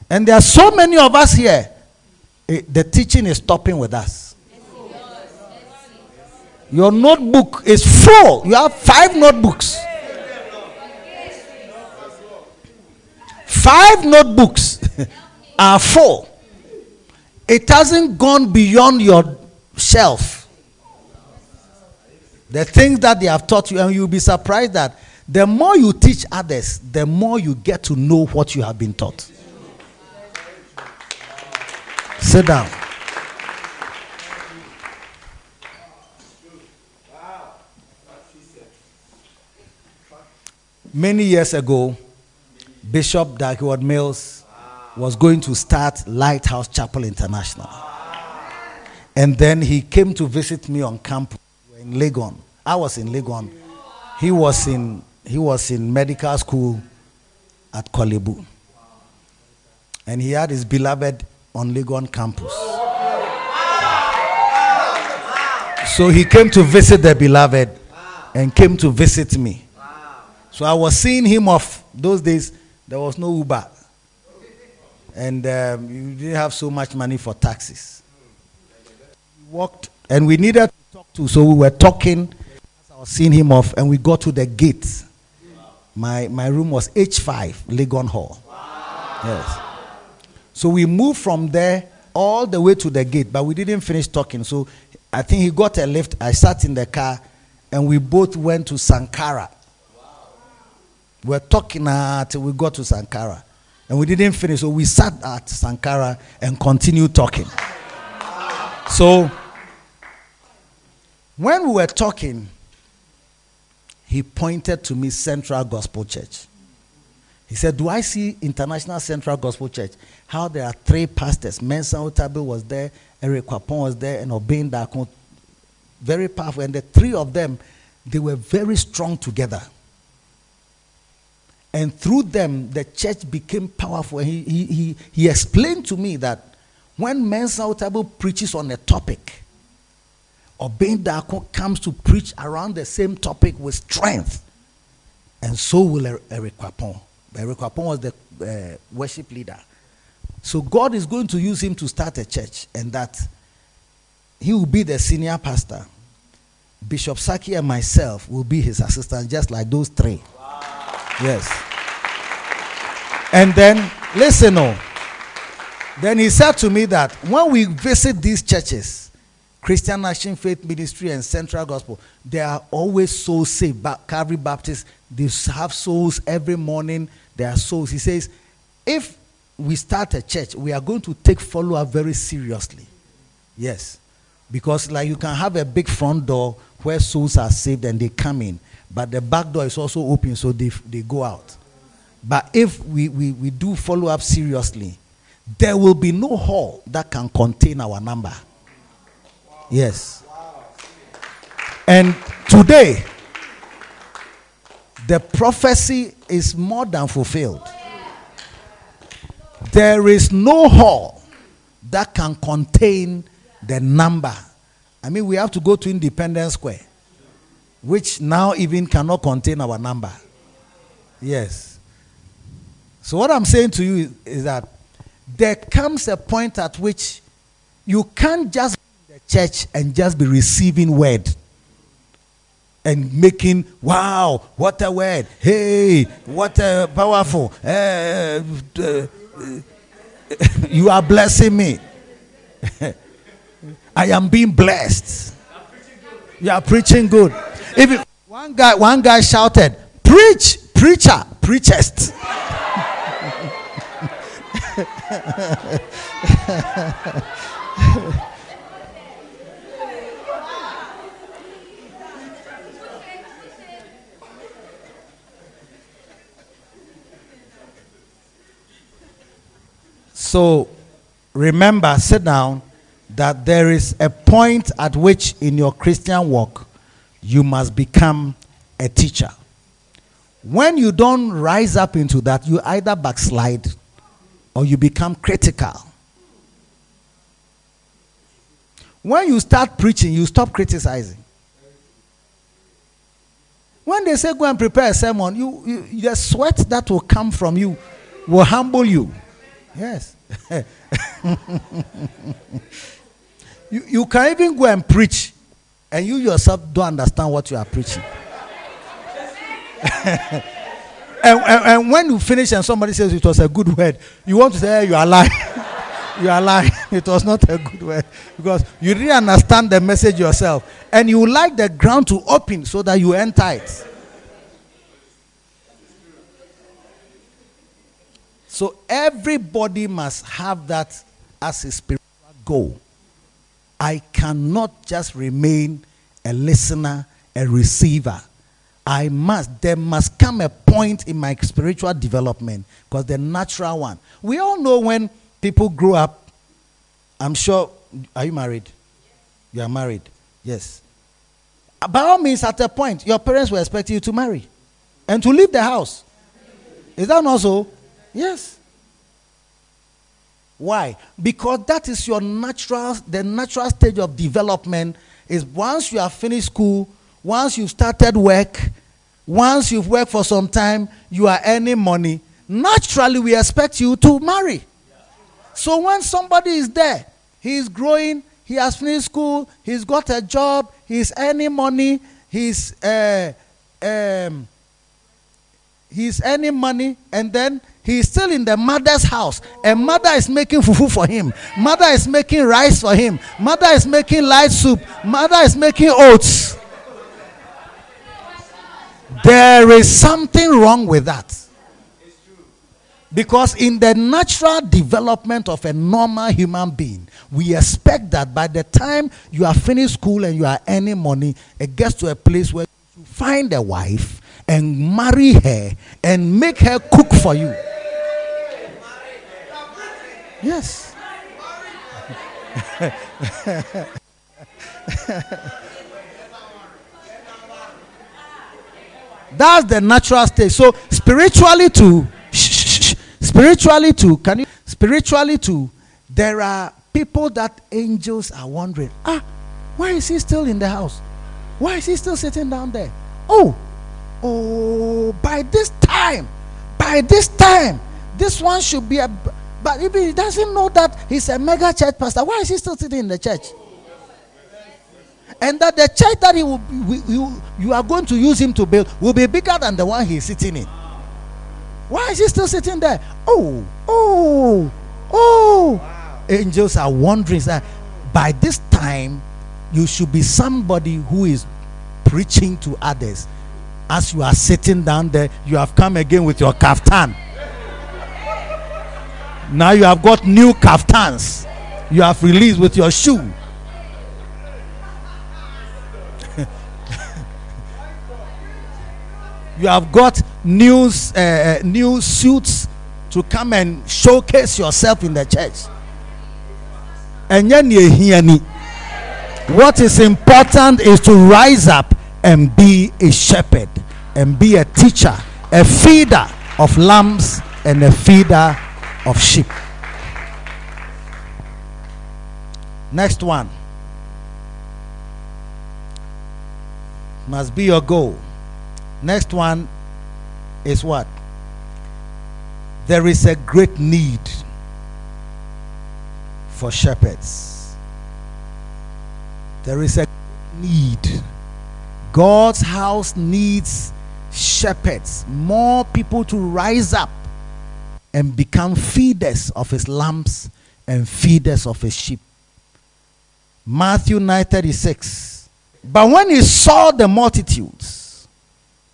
And there are so many of us here. eh, The teaching is stopping with us. Your notebook is full. You have five notebooks. Five notebooks *laughs* are full. It hasn't gone beyond your shelf. The things that they have taught you, and you'll be surprised that the more you teach others, the more you get to know what you have been taught. Sit down. Many years ago, Bishop Dag Heward-Mills was going to start Lighthouse Chapel International. And then he came to visit me on campus in Legon. I was in Legon. He was in he was in medical school at Korle Bu. And he had his beloved on Legon campus. So he came to visit the beloved and came to visit me. So I was seeing him off. Those days, there was no Uber. And um, you didn't have so much money for taxis. We walked, and we needed to talk to, so we were talking. I was seeing him off, and we got to the gate. My, my room was H5, Legon Hall. Yes. So we moved from there all the way to the gate, but we didn't finish talking. So I think he got a lift. I sat in the car, and we both went to Sankara. We were talking until we got to Sankara. And we didn't finish, so we sat at Sankara and continued talking. So when we were talking, he pointed to me Central Gospel Church. He said, Do I see International Central Gospel Church? How there are three pastors. Mensa Otabil was there, Eric Kwapong was there, and Obin Dakon. Very powerful. And the three of them, they were very strong together. And through them, the church became powerful. He, he, he, he explained to me that when Mensa Otabil preaches on a topic, Obin Dakon comes to preach around the same topic with strength. And so will Er- Eric Kwapong. Eric Kwapong was the uh, worship leader. So God is going to use him to start a church, and that he will be the senior pastor. Bishop Saki and myself will be his assistant, just like those three. Yes. And then, listen, oh. Then he said to me that when we visit these churches, Christian Action Faith Ministry and Central Gospel, they are always souls saved. Ba- Calvary Baptist, they have souls every morning. There are souls. He says, if we start a church, we are going to take follow up very seriously. Yes. Because, like, you can have a big front door where souls are saved and they come in, but the back door is also open, so they, they go out. But if we, we, we do follow up seriously, there will be no hall that can contain our number. Yes. And today, the prophecy is more than fulfilled. There is no hall that can contain the number. I mean, we have to go to Independence Square, which now even cannot contain our number. Yes. So, what I'm saying to you is, is that there comes a point at which you can't just be in the church and just be receiving word and making wow what a word hey what a powerful uh, uh, *laughs* you are blessing me *laughs* i am being blessed you are preaching good if one guy one guy shouted preach preacher preachest. So remember, sit down, that there is a point at which in your Christian walk you must become a teacher. When you don't rise up into that, you either backslide or you become critical. When you start preaching, you stop criticizing. When they say go and prepare a sermon, you, you the sweat that will come from you will humble you. Yes. *laughs* you, you can even go and preach, and you yourself don't understand what you are preaching. *laughs* and, and, and, when you finish and somebody says it was a good word, you want to say, hey, You are lying. *laughs* you are lying. *laughs* It was not a good word because you didn't understand the message yourself. And you like the ground to open so that you enter it. So everybody must have that as a spiritual goal. I cannot just remain a listener, a receiver. I must, there must come a point in my spiritual development because the natural one. We all know when people grow up, I'm sure, are you married? You are married, yes. By all means, at a point, your parents were expecting you to marry and to leave the house. Is that not so? Yes. Why? Because that is your natural, the natural stage of development is once you have finished school, once you've started work, once you've worked for some time, you are earning money. Naturally, we expect you to marry. So when somebody is there, he is growing, he has finished school, he's got a job, he's earning money, he's uh, um, he's earning money, and then he's still in the mother's house, and mother is making fufu for him, mother is making rice for him, mother is making light soup, mother is making oats. There is something wrong with that. Because in the natural development of a normal human being, we expect that by the time you are finished school and you are earning money, it gets to a place where you find a wife and marry her and make her cook for you. Yes. *laughs* That's the natural state. So spiritually too, spiritually too, can you spiritually too? There are people that angels are wondering, ah, why is he still in the house? Why is he still sitting down there? Oh, oh, by this time, by this time, this one should be a. But if he doesn't know that he's a mega church pastor, why is he still sitting in the church? And that the church that he will, you, you are going to use him to build will be bigger than the one he's sitting in. Why is he still sitting there? Oh, oh, oh. Wow. Angels are wondering that by this time you should be somebody who is preaching to others as you are sitting down there, you have come again with your kaftan. Now you have got new kaftans. You have released with your shoe. *laughs* you have got new, uh, uh, new suits to come and showcase yourself in the church. And what is important is to rise up and be a shepherd. and be a teacher, a feeder of lambs and a feeder of sheep. Next one must be your goal. Next one is what? There is a great need for shepherds. There is a need. God's house needs shepherds, more people to rise up and become feeders of his lambs and feeders of his sheep. Matthew 9:36. But when he saw the multitudes,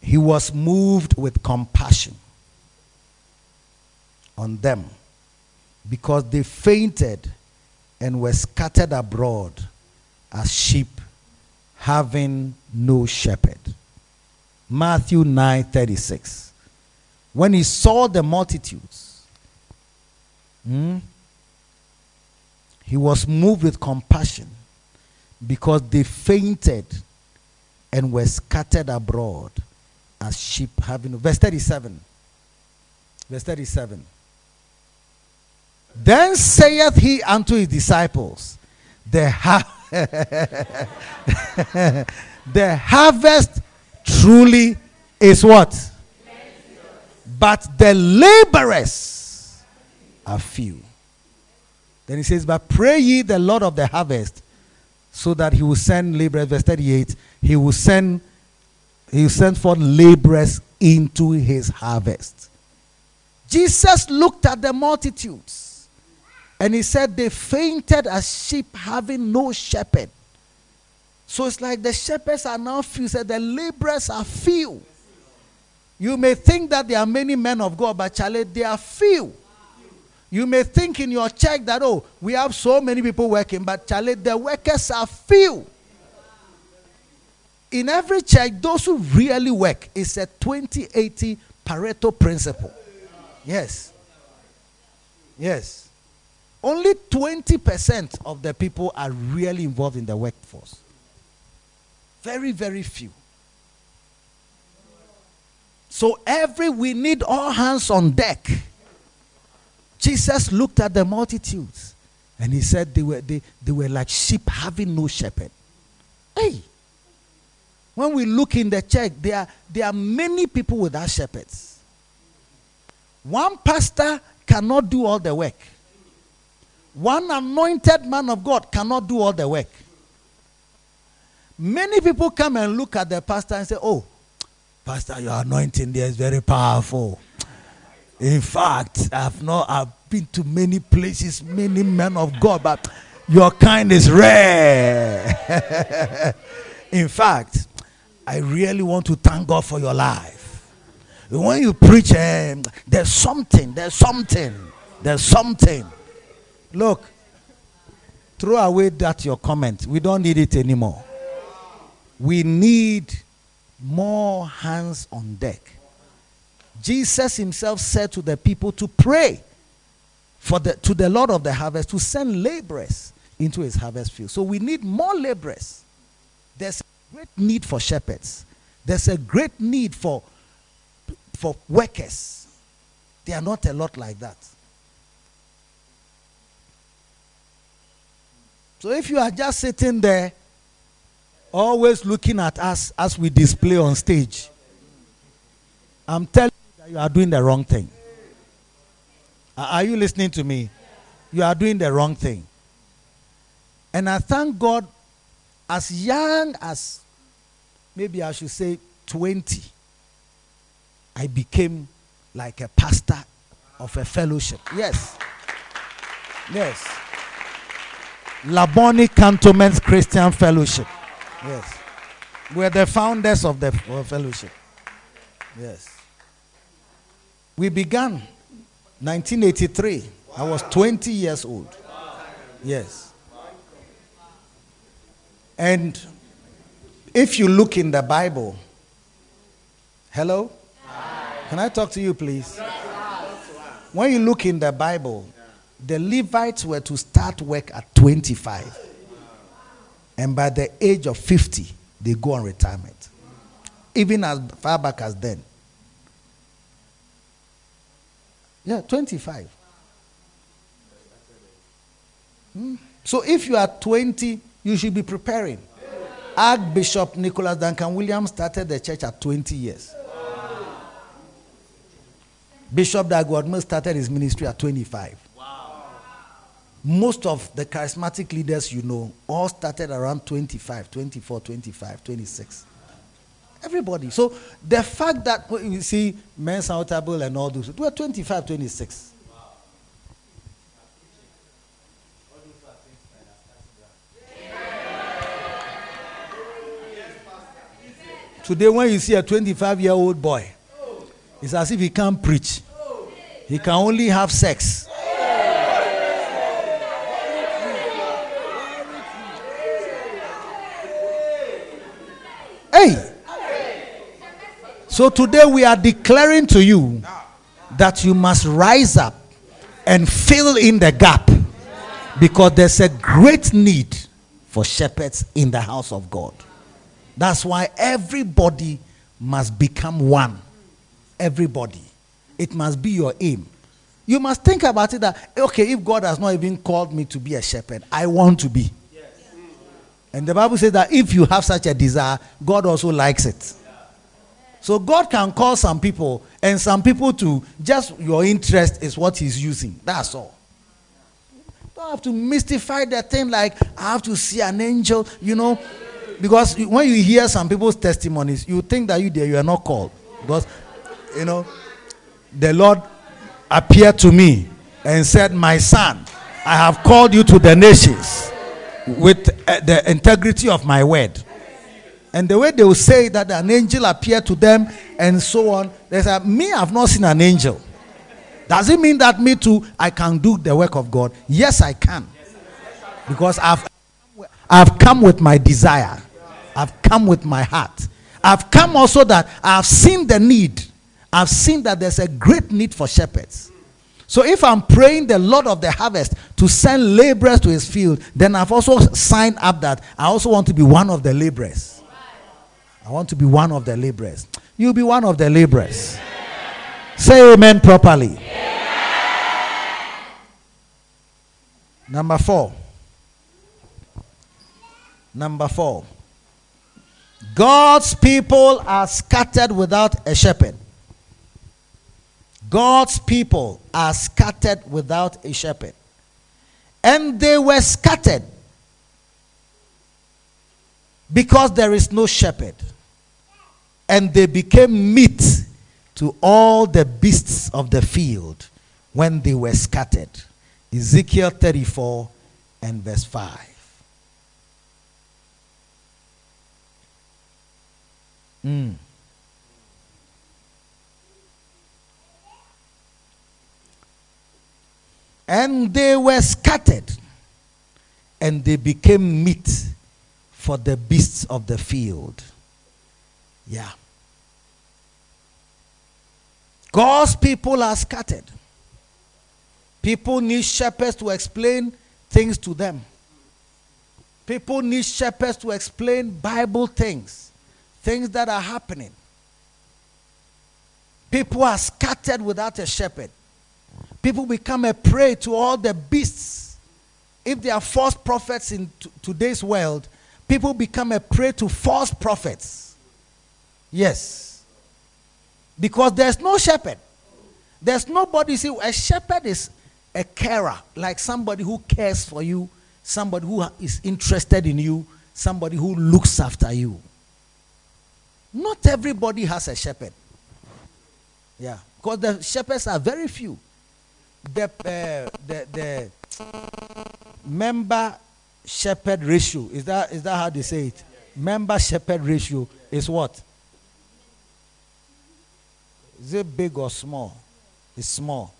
he was moved with compassion on them because they fainted and were scattered abroad as sheep having no shepherd. Matthew 9:36. When he saw the multitudes, hmm, he was moved with compassion because they fainted and were scattered abroad as sheep having verse 37 verse 37 then saith he unto his disciples the, ha- *laughs* the harvest truly is what? But the laborers are few then he says but pray ye the lord of the harvest so that he will send laborers. Verse 38, he will send he send forth laborers into his harvest. Jesus looked at the multitudes and he said, They fainted as sheep having no shepherd. So it's like the shepherds are now few, said the laborers are few. You may think that there are many men of God, but Charlie, they are few. You may think in your church that, oh, we have so many people working, but Charlie, the workers are few. In every church, those who really work is a 20 80 Pareto principle. Yes. Yes. Only 20% of the people are really involved in the workforce. Very, very few. So every we need all hands on deck. Jesus looked at the multitudes and he said they were, they, they were like sheep having no shepherd. Hey, when we look in the church, there are, there are many people without shepherds. One pastor cannot do all the work. One anointed man of God cannot do all the work. Many people come and look at the pastor and say, Oh, Pastor, your anointing there is very powerful. In fact, I've not I've been to many places, many men of God, but your kind is rare. *laughs* In fact, I really want to thank God for your life. When you preach, um, there's something, there's something, there's something. Look, throw away that your comment. We don't need it anymore. We need more hands on deck. Jesus himself said to the people to pray for the, to the Lord of the harvest to send laborers into his harvest field. So we need more laborers. There's a great need for shepherds. There's a great need for, for workers. They are not a lot like that. So if you are just sitting there, always looking at us as we display on stage, I'm telling you are doing the wrong thing. Are you listening to me? You are doing the wrong thing. And I thank God, as young as maybe I should say 20, I became like a pastor of a fellowship. Yes. Yes. Labone Cantonments Christian Fellowship. Yes. We're the founders of the fellowship. Yes. We began 1983. I was 20 years old. Yes. And if you look in the Bible, hello? Can I talk to you, please? When you look in the Bible, the Levites were to start work at 25. And by the age of 50, they go on retirement. even as far back as then. Yeah, 25. Hmm. So if you are 20, you should be preparing. Archbishop Nicholas Duncan Williams started the church at 20 years. Bishop Dag Heward-Mills started his ministry at 25. Most of the charismatic leaders you know all started around 25, 24, 25, 26. Everybody. So the fact that you see Mensa Otabil and all those, we're 25, 26. Today, when you see a 25 year old boy, it's as if he can't preach, he can only have sex. Hey! So today we are declaring to you that you must rise up and fill in the gap because there's a great need for shepherds in the house of God. That's why everybody must become one. Everybody. It must be your aim. You must think about it that, okay, if God has not even called me to be a shepherd, I want to be. And the Bible says that if you have such a desire, God also likes it. So God can call some people and some people to just your interest is what He's using. That's all. Don't have to mystify that thing like I have to see an angel, you know. Because when you hear some people's testimonies, you think that you there you are not called. Because you know, the Lord appeared to me and said, My son, I have called you to the nations with uh, the integrity of my word. And the way they will say that an angel appeared to them and so on, they say, Me, I've not seen an angel. Does it mean that me too, I can do the work of God? Yes, I can. Because I've, I've come with my desire, I've come with my heart. I've come also that I've seen the need. I've seen that there's a great need for shepherds. So if I'm praying the Lord of the harvest to send laborers to his field, then I've also signed up that I also want to be one of the laborers. I want to be one of the laborers. You'll be one of the laborers. Say amen properly. Number four. Number four. God's people are scattered without a shepherd. God's people are scattered without a shepherd. And they were scattered because there is no shepherd. And they became meat to all the beasts of the field when they were scattered. Ezekiel 34 and verse 5. Mm. And they were scattered, and they became meat for the beasts of the field. Yeah. God's people are scattered. People need shepherds to explain things to them. People need shepherds to explain Bible things, things that are happening. People are scattered without a shepherd. People become a prey to all the beasts. If there are false prophets in t- today's world, people become a prey to false prophets. Yes. Because there's no shepherd. There's nobody. See, a shepherd is a carer, like somebody who cares for you, somebody who is interested in you, somebody who looks after you. Not everybody has a shepherd. Yeah, because the shepherds are very few the, uh, the, the member shepherd ratio. Is that is that how they say it? Member shepherd ratio is what? Is it big or small? It's small.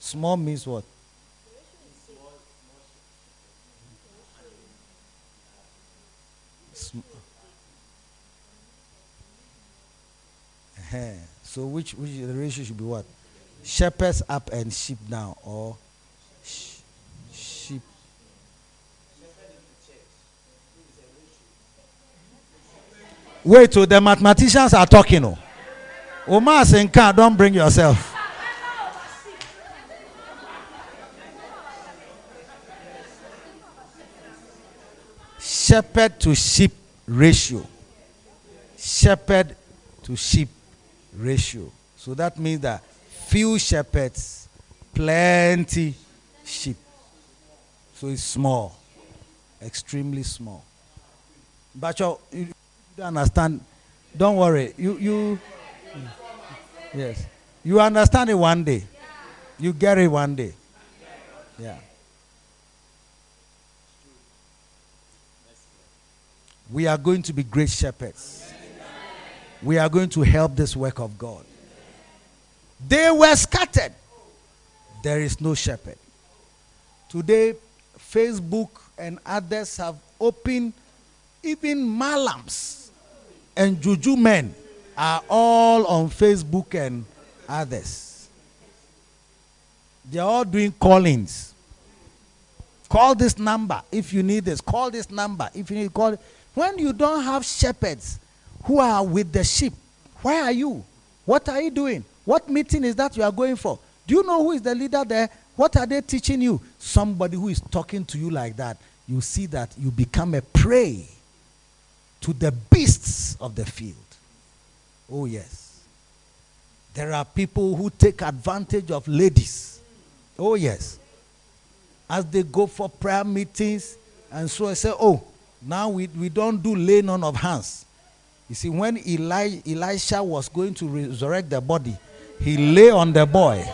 Small means what? Eh, so which which the ratio should be what? Shepherds up and sheep down, or sh- sheep. Wait till the mathematicians are talking. Oh, Omar Senka, don't bring yourself. Shepherd to sheep ratio. Shepherd to sheep ratio. So that means that few shepherds, plenty sheep. So it's small, extremely small. But understand. Don't worry. You you yes. You understand it one day. You get it one day. Yeah. We are going to be great shepherds. We are going to help this work of God. They were scattered. There is no shepherd. Today, Facebook and others have opened, even malams and juju men are all on Facebook and others. They are all doing callings. Call this number if you need this. Call this number if you need call. When you don't have shepherds who are with the sheep, where are you? What are you doing? What meeting is that you are going for? Do you know who is the leader there? What are they teaching you? Somebody who is talking to you like that, you see that you become a prey to the beasts of the field. Oh, yes. There are people who take advantage of ladies. Oh, yes. As they go for prayer meetings, and so I say, Oh, now we, we don't do laying on of hands. You see, when Eli, Elisha was going to resurrect the body, he lay on the boy.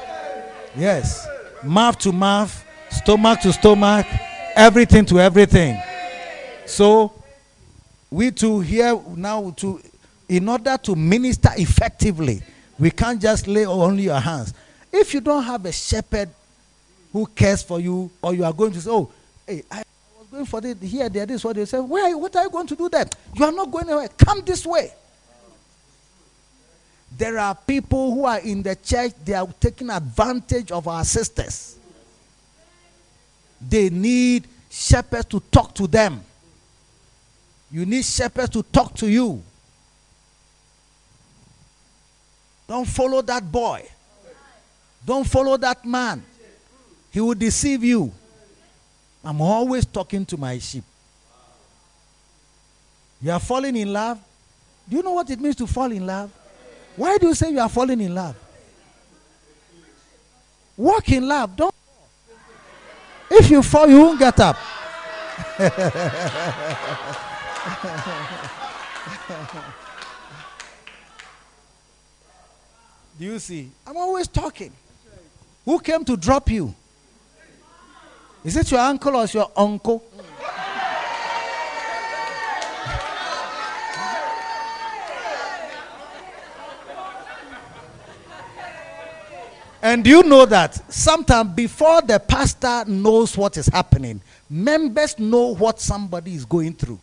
Yes. Mouth to mouth, stomach to stomach, everything to everything. So we to here now to in order to minister effectively, we can't just lay only your hands. If you don't have a shepherd who cares for you, or you are going to say, Oh, hey, I was going for it here, there, this, what they say. Where are you, what are you going to do there? You are not going anywhere. Come this way. There are people who are in the church, they are taking advantage of our sisters. They need shepherds to talk to them. You need shepherds to talk to you. Don't follow that boy. Don't follow that man. He will deceive you. I'm always talking to my sheep. You are falling in love. Do you know what it means to fall in love? Why do you say you are falling in love? Walk in love. Don't. If you fall, you won't get up. *laughs* *laughs* do you see? I'm always talking. Who came to drop you? Is it your uncle or your uncle? *laughs* And you know that sometimes before the pastor knows what is happening, members know what somebody is going through.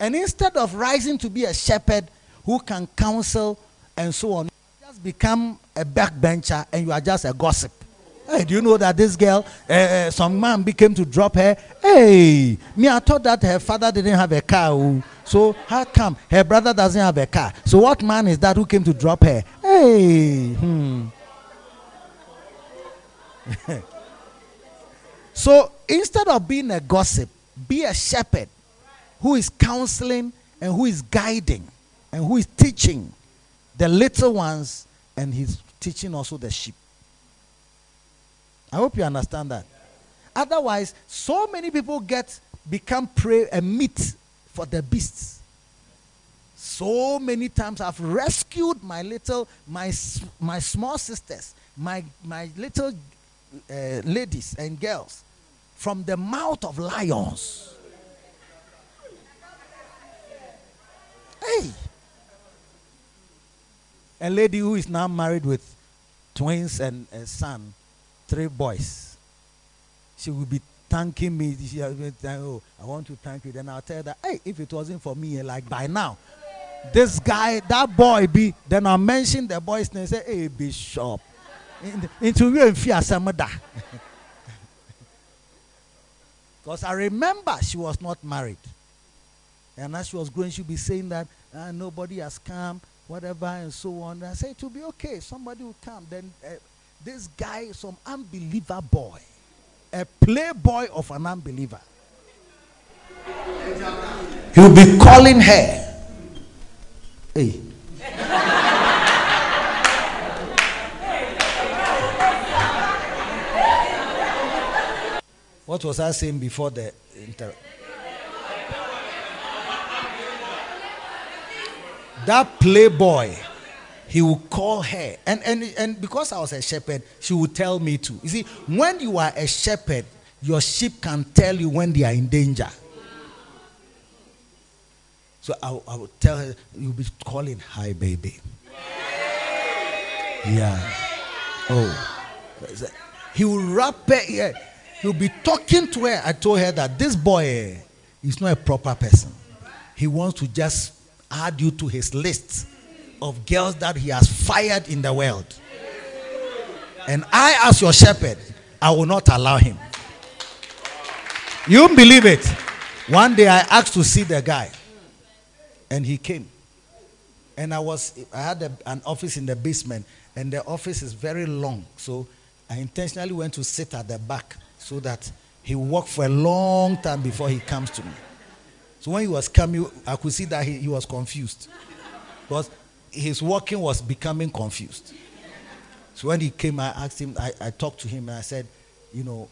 And instead of rising to be a shepherd who can counsel and so on, just become a backbencher and you are just a gossip. Hey, do you know that this girl, uh, some man became to drop her? Hey, me, I thought that her father didn't have a car. Oh. So how come her brother doesn't have a car? So what man is that who came to drop her? Hey, hmm. *laughs* so instead of being a gossip, be a shepherd who is counseling and who is guiding and who is teaching the little ones and he's teaching also the sheep. I hope you understand that. Otherwise, so many people get become prey and meat for the beasts. So many times I've rescued my little, my my small sisters, my my little uh, ladies and girls from the mouth of lions. Hey, a lady who is now married with twins and a son three boys. She will be thanking me. She will be saying, Oh, I want to thank you. Then I'll tell her that, hey, if it wasn't for me, like by now, this guy, that boy be, then I'll mention the boy's name say, Hey, Bishop. Into you and fear some *laughs* Because I remember she was not married. And as she was growing, she'd be saying that uh, nobody has come, whatever, and so on. And I said, it will be okay. Somebody will come. Then uh, this guy, some unbeliever boy, a playboy of an unbeliever, he'll be calling her. Hey. what was I saying before the inter? That playboy, he will call her. And, and, and because I was a shepherd, she would tell me to. You see, when you are a shepherd, your sheep can tell you when they are in danger. So I, I would tell her, you'll be calling, hi, baby. Yeah. Oh. He will wrap her. He'll be talking to her. I told her that this boy is not a proper person. He wants to just add you to his list of girls that he has fired in the world. And I, as your shepherd, I will not allow him. You believe it. One day I asked to see the guy, and he came. And I was, I had a, an office in the basement, and the office is very long. So I intentionally went to sit at the back so that he walked for a long time before he comes to me. So when he was coming, I could see that he, he was confused. Because his walking was becoming confused. So when he came, I asked him, I, I talked to him and I said, You know,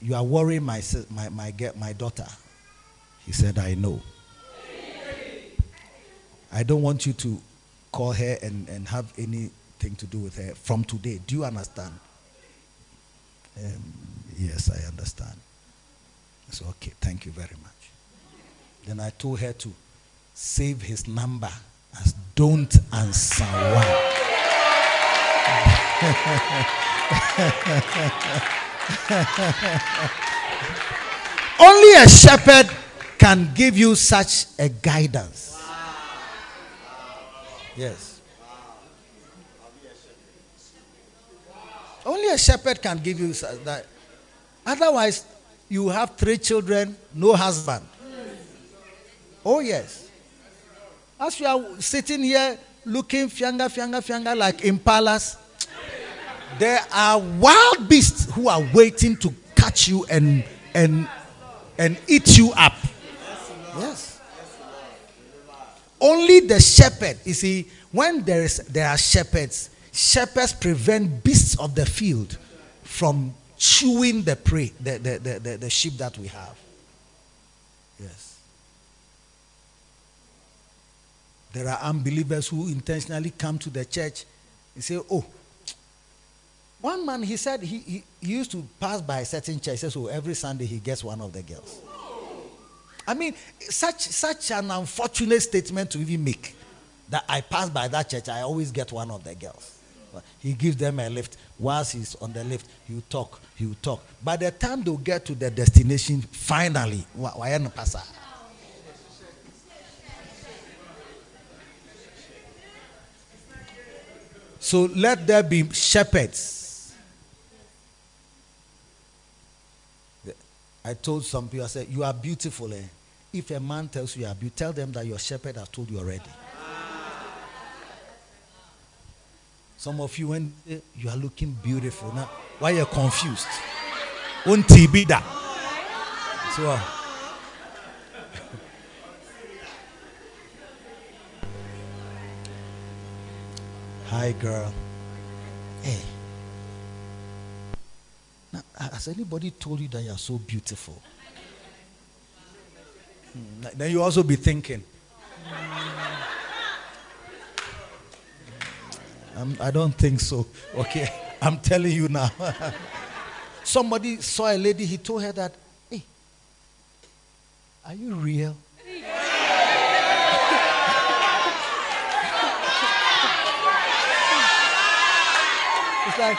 you are worrying my, my, my, my daughter. He said, I know. I don't want you to call her and, and have anything to do with her from today. Do you understand? Um, yes, I understand. So, okay, thank you very much. Then I told her to save his number as don't answer one. *laughs* Only a shepherd can give you such a guidance. Yes. Only a shepherd can give you that. Otherwise, you have three children, no husband. Oh, yes. As you are sitting here looking fianga, fianga, fianga like impalas, there are wild beasts who are waiting to catch you and, and, and eat you up. Yes. Only the shepherd, you see, when there, is, there are shepherds, shepherds prevent beasts of the field from chewing the prey, the, the, the, the, the sheep that we have. Yes. There are unbelievers who intentionally come to the church and say, Oh, one man, he said he, he, he used to pass by a certain church. So oh, every Sunday he gets one of the girls. I mean, such, such an unfortunate statement to even make that I pass by that church, I always get one of the girls. He gives them a lift. Once he's on the lift, he will talk, he will talk. By the time they'll get to the destination, finally, why not pass? So let there be shepherds. I told some people, I said, You are beautiful. Eh? If a man tells you you are beautiful, tell them that your shepherd has told you already. Some of you, when you are looking beautiful, now why you're confused? Unti bida. So. Uh, Hi, girl. Hey. Now, has anybody told you that you are so beautiful? Hmm. Then you also be thinking. I'm, I do not think so. Okay, *laughs* I'm telling you now. *laughs* Somebody saw a lady. He told her that, "Hey, are you real?" It's like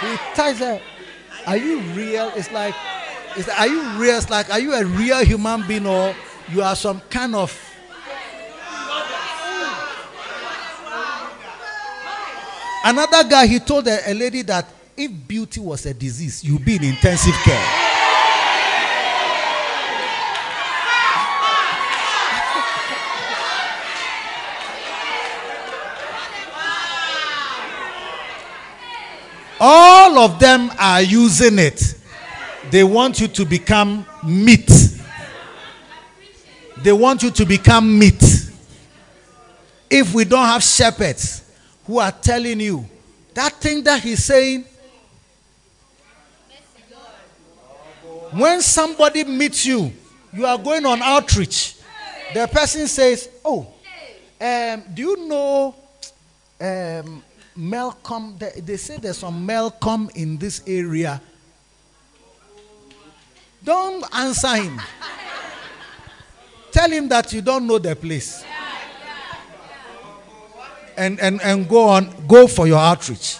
he tells her, "Are you real?" It's like, it's like, "Are you real?" It's like, "Are you a real human being or you are some kind of?" Another guy, he told a, a lady that if beauty was a disease, you'd be in intensive care. All of them are using it. They want you to become meat. They want you to become meat. If we don't have shepherds who are telling you that thing that he's saying, when somebody meets you, you are going on outreach. The person says, Oh, um, do you know um, Malcolm? They, they say there's some Malcolm in this area. Don't answer him. Tell him that you don't know the place. And, and, and go on, go for your outreach.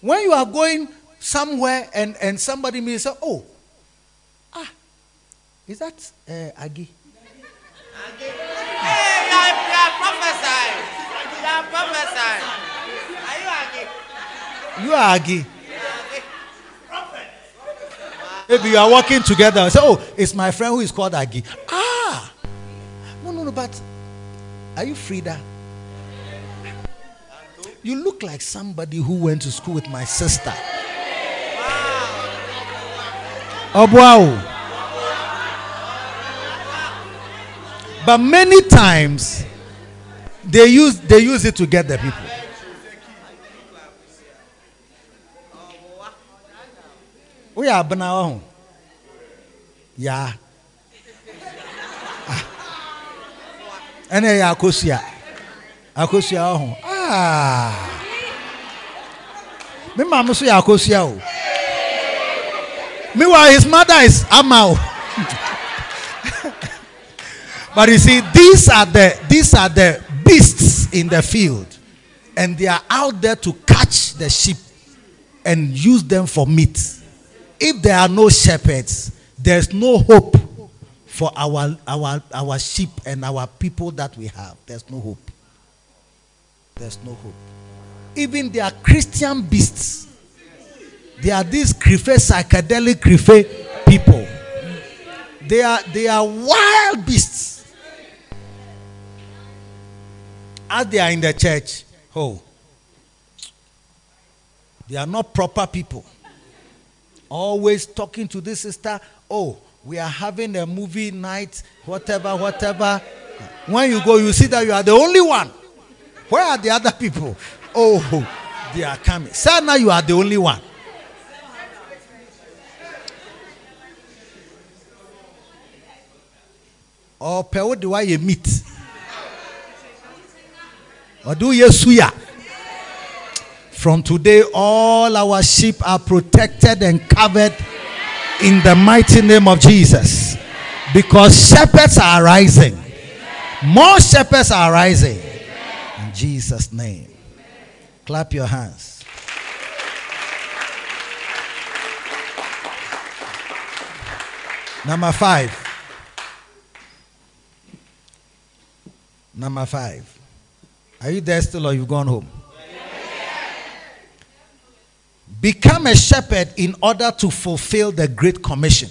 When you are going somewhere and, and somebody may say, Oh, ah, is that uh, Agi? You are Agi. Maybe you are working together say, Oh, it's my friend who is called Agi. Ah, no, no, no, but are you Frida? You look like somebody who went to school with my sister. Oh, wow. But many times they use they use it to get the people. Are now. Yeah. ɛna ɛyɛ akosua akosua ɔho ah. Me maame nso yɛ akosua o. Meanwhile his mother is ama *laughs* but you see these are the these are the beasts in the field. And they are out there to catch the sheep and use them for meat if there are no shepherds there's no hope for our our our sheep and our people that we have. There's no hope. There's no hope. Even they are christian beasts. They are these crife psychedelic crife people. They are they are wild beasts. As they are in the church oh they are not proper people always talking to this sister oh we are having a movie night, whatever, whatever. When you go, you see that you are the only one. Where are the other people? Oh, they are coming. Say now you are the only one. Or pɛ do I meet? Or do you suya? From today, all our sheep are protected and covered in the mighty name of Jesus. Because shepherds are rising. More shepherds are rising. In Jesus' name. Clap your hands. Number five. Number five. Are you there still or you've gone home? Become a shepherd in order to fulfill the Great Commission.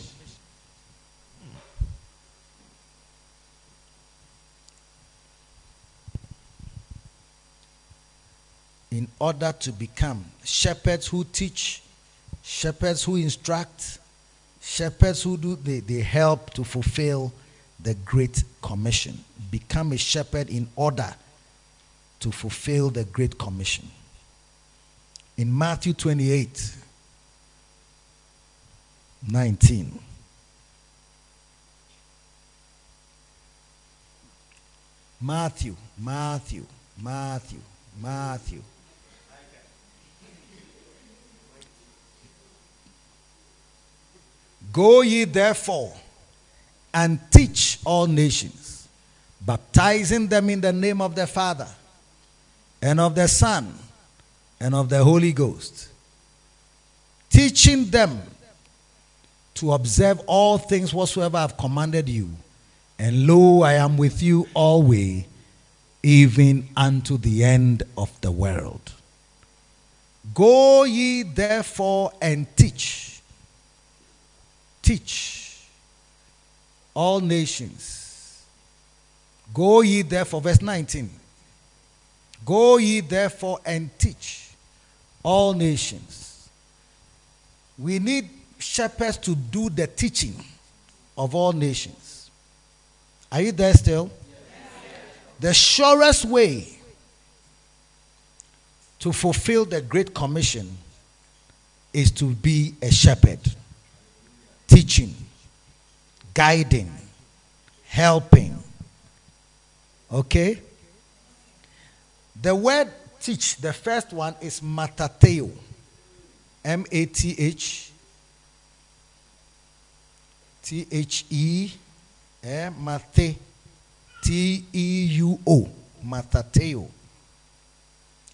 In order to become shepherds who teach, shepherds who instruct, shepherds who do, they, they help to fulfill the Great Commission. Become a shepherd in order to fulfill the Great Commission in Matthew 28 19. Matthew, Matthew, Matthew, Matthew. Go ye therefore and teach all nations, baptizing them in the name of the Father and of the Son and of the Holy Ghost, teaching them to observe all things whatsoever I've commanded you. And lo, I am with you always, even unto the end of the world. Go ye therefore and teach. Teach all nations. Go ye therefore, verse 19. Go ye therefore and teach all nations. We need shepherds to do the teaching of all nations. Are you there still? The surest way to fulfill the Great Commission is to be a shepherd, teaching, guiding, helping. Okay? The word teach, the first one is matateo. M A T H T H E eh, mate T E U O matateo.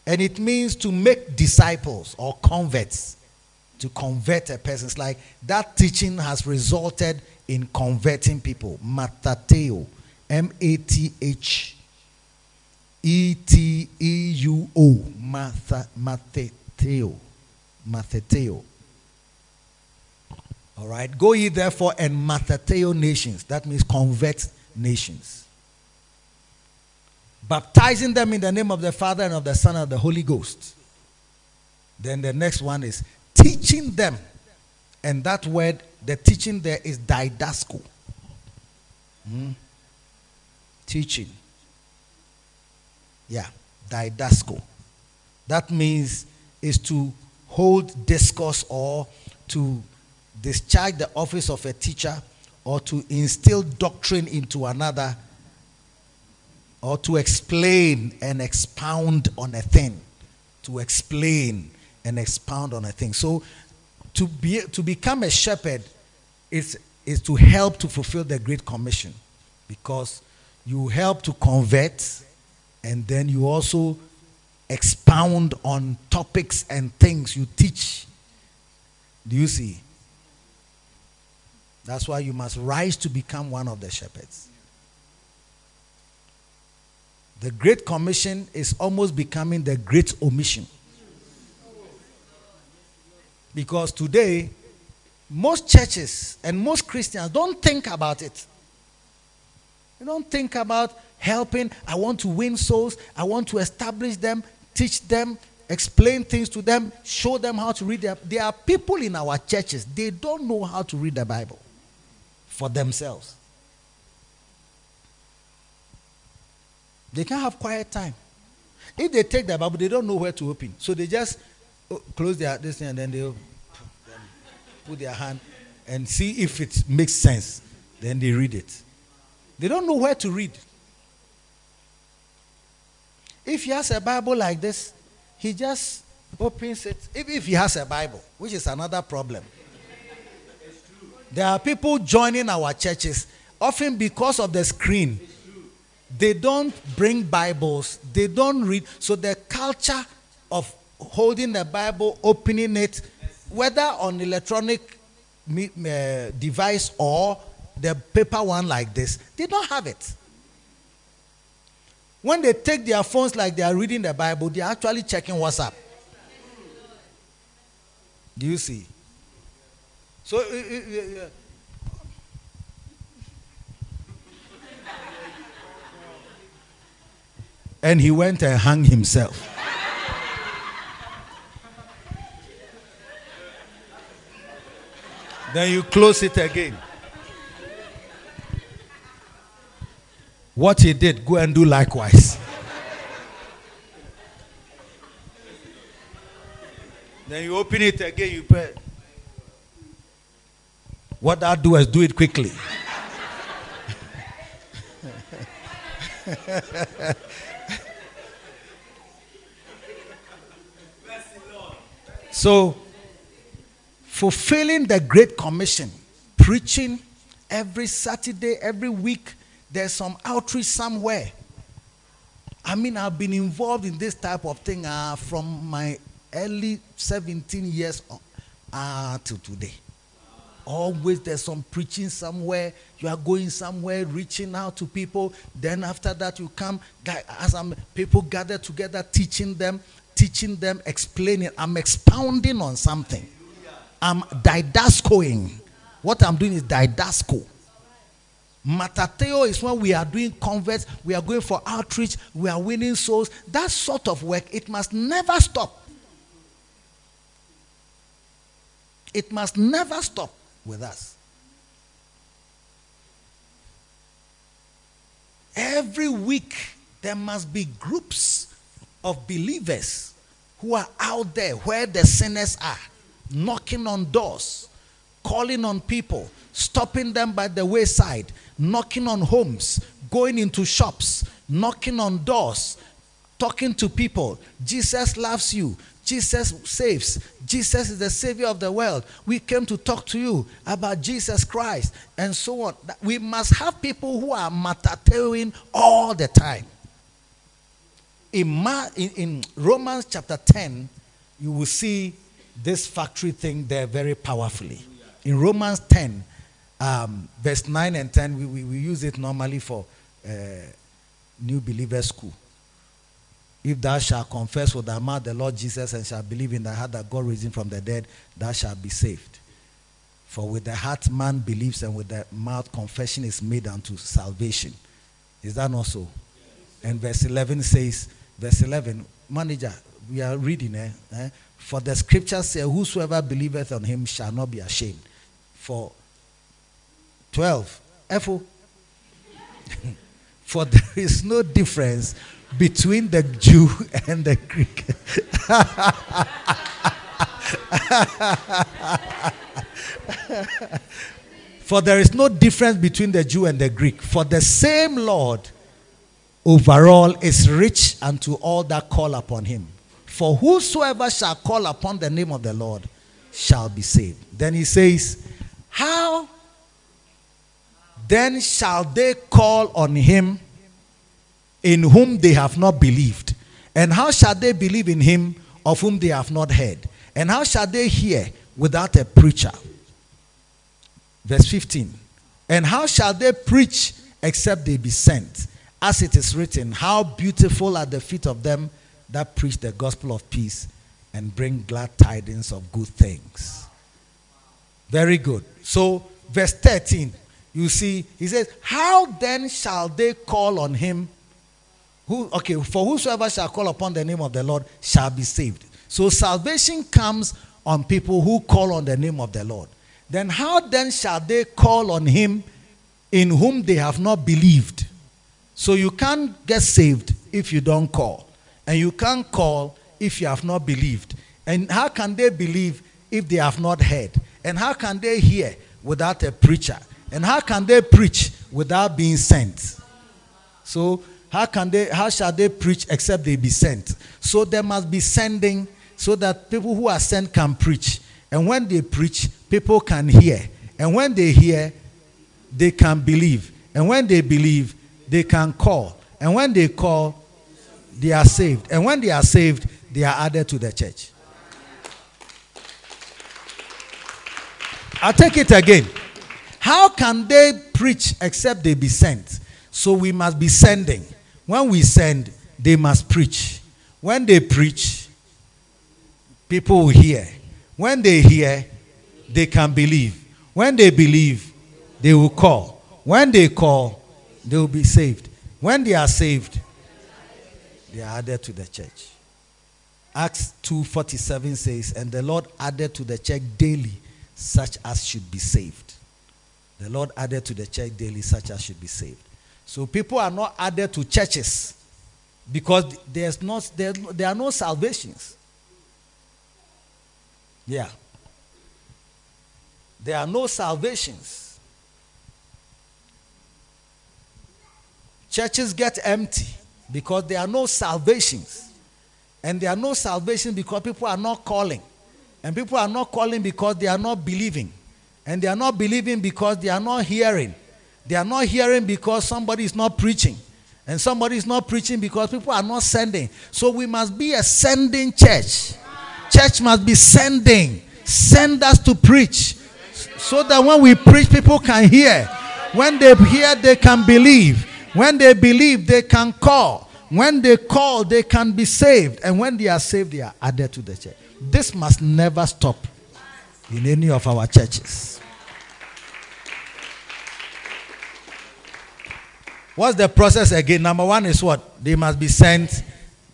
And it means to make disciples or converts. To convert a person. It's like that teaching has resulted in converting people. Matateo. M A T H E T E U O. Matheteo. Matheteo. All right. Go ye therefore and matheteo nations. That means convert nations. Baptizing them in the name of the Father and of the Son and of the Holy Ghost. Then the next one is teaching them. And that word, the teaching there is didasco. Hmm? Teaching. Yeah, didasco. That means is to hold discourse or to discharge the office of a teacher or to instill doctrine into another or to explain and expound on a thing. To explain and expound on a thing. So to be to become a shepherd is is to help to fulfill the great commission because you help to convert and then you also expound on topics and things you teach. Do you see? That's why you must rise to become one of the shepherds. The Great Commission is almost becoming the Great Omission. Because today, most churches and most Christians don't think about it. You don't think about helping. I want to win souls. I want to establish them, teach them, explain things to them, show them how to read. Their, there are people in our churches, they don't know how to read the Bible for themselves. They can't have quiet time. If they take the Bible, they don't know where to open. So they just oh, close their this thing and then they put their hand and see if it makes sense. Then they read it. They don't know where to read. If he has a Bible like this, he just opens it. If, if he has a Bible, which is another problem. There are people joining our churches, often because of the screen. They don't bring Bibles, they don't read. So the culture of holding the Bible, opening it, whether on electronic uh, device or the paper one like this, they don't have it. When they take their phones like they are reading the Bible, they are actually checking WhatsApp. Do you see? So, uh, uh, uh, and he went and hung himself. then you close it again. What he did, go and do likewise. then you open it again, you pray. What I do is do it quickly. so, fulfilling the Great Commission, preaching every Saturday, every week, there's some outreach somewhere. I mean, I've been involved in this type of thing uh, from my early 17 years uh, to today. Always there's some preaching somewhere. You are going somewhere, reaching out to people. Then after that, you come as I'm, people gather together, teaching them, teaching them, explaining. I'm expounding on something. I'm didascoing. What I'm doing is didasco. Matateo is when we are doing converts, we are going for outreach, we are winning souls. That sort of work, it must never stop. It must never stop with us. Every week, there must be groups of believers who are out there where the sinners are, knocking on doors, calling on people, stopping them by the wayside, knocking on homes, going into shops, knocking on doors, talking to people. Jesus loves you. Jesus saves. Jesus is the Savior of the world. We came to talk to you about Jesus Christ and so on. We must have people who are matateuing all the time. In, Ma- in, in Romans chapter 10, you will see this factory thing there very powerfully. In Romans 10, um, verse 9 and 10, we, we, we use it normally for uh, new believer school. If thou shalt confess with thy mouth the Lord Jesus and shalt believe in thy heart that God raised him from the dead, thou shalt be saved. For with the heart man believes, and with the mouth confession is made unto salvation. Is that not so? And verse 11 says, verse 11, manager, we are reading, eh? eh? For the scripture says, Whosoever believeth on him shall not be ashamed. For 12, F-O. *laughs* For there is no difference between the Jew and the Greek. *laughs* For there is no difference between the Jew and the Greek. For the same Lord overall is rich unto all that call upon him. For whosoever shall call upon the name of the Lord shall be saved. Then he says, How then shall they call on him in whom they have not believed? And how shall they believe in him of whom they have not heard? And how shall they hear without a preacher? Verse 15. And how shall they preach except they be sent? As it is written, How beautiful are the feet of them that preach the gospel of peace and bring glad tidings of good things. Very good. So, verse 13, you see, he says, How then shall they call on him? Who, okay, for whosoever shall call upon the name of the Lord shall be saved. So, salvation comes on people who call on the name of the Lord. Then, how then shall they call on him in whom they have not believed? So, you can't get saved if you don't call. And you can't call if you have not believed. And how can they believe if they have not heard? And how can they hear without a preacher? And how can they preach without being sent? So how can they how shall they preach except they be sent? So there must be sending so that people who are sent can preach. And when they preach, people can hear. And when they hear, they can believe. And when they believe, they can call. And when they call, they are saved. And when they are saved, they are added to the church. I'll take it again. How can they preach except they be sent? So we must be sending. When we send, they must preach. When they preach, people will hear. When they hear, they can believe. When they believe, they will call. When they call, they will be saved. When they are saved, they are added to the church. Acts 2:47 says, "And the Lord added to the church daily such as should be saved." The Lord added to the church daily such as should be saved. So people are not added to churches because there's not there, there are no salvations. Yeah. There are no salvations. Churches get empty because there are no salvations. And there are no salvations because people are not calling. And people are not calling because they are not believing. And they are not believing because they are not hearing. They are not hearing because somebody is not preaching. And somebody is not preaching because people are not sending. So we must be a sending church. Church must be sending. Send us to preach. So that when we preach, people can hear. When they hear, they can believe. When they believe, they can call. When they call, they can be saved. And when they are saved, they are added to the church. This must never stop in any of our churches. What's the process again? Number one is what? They must be sent.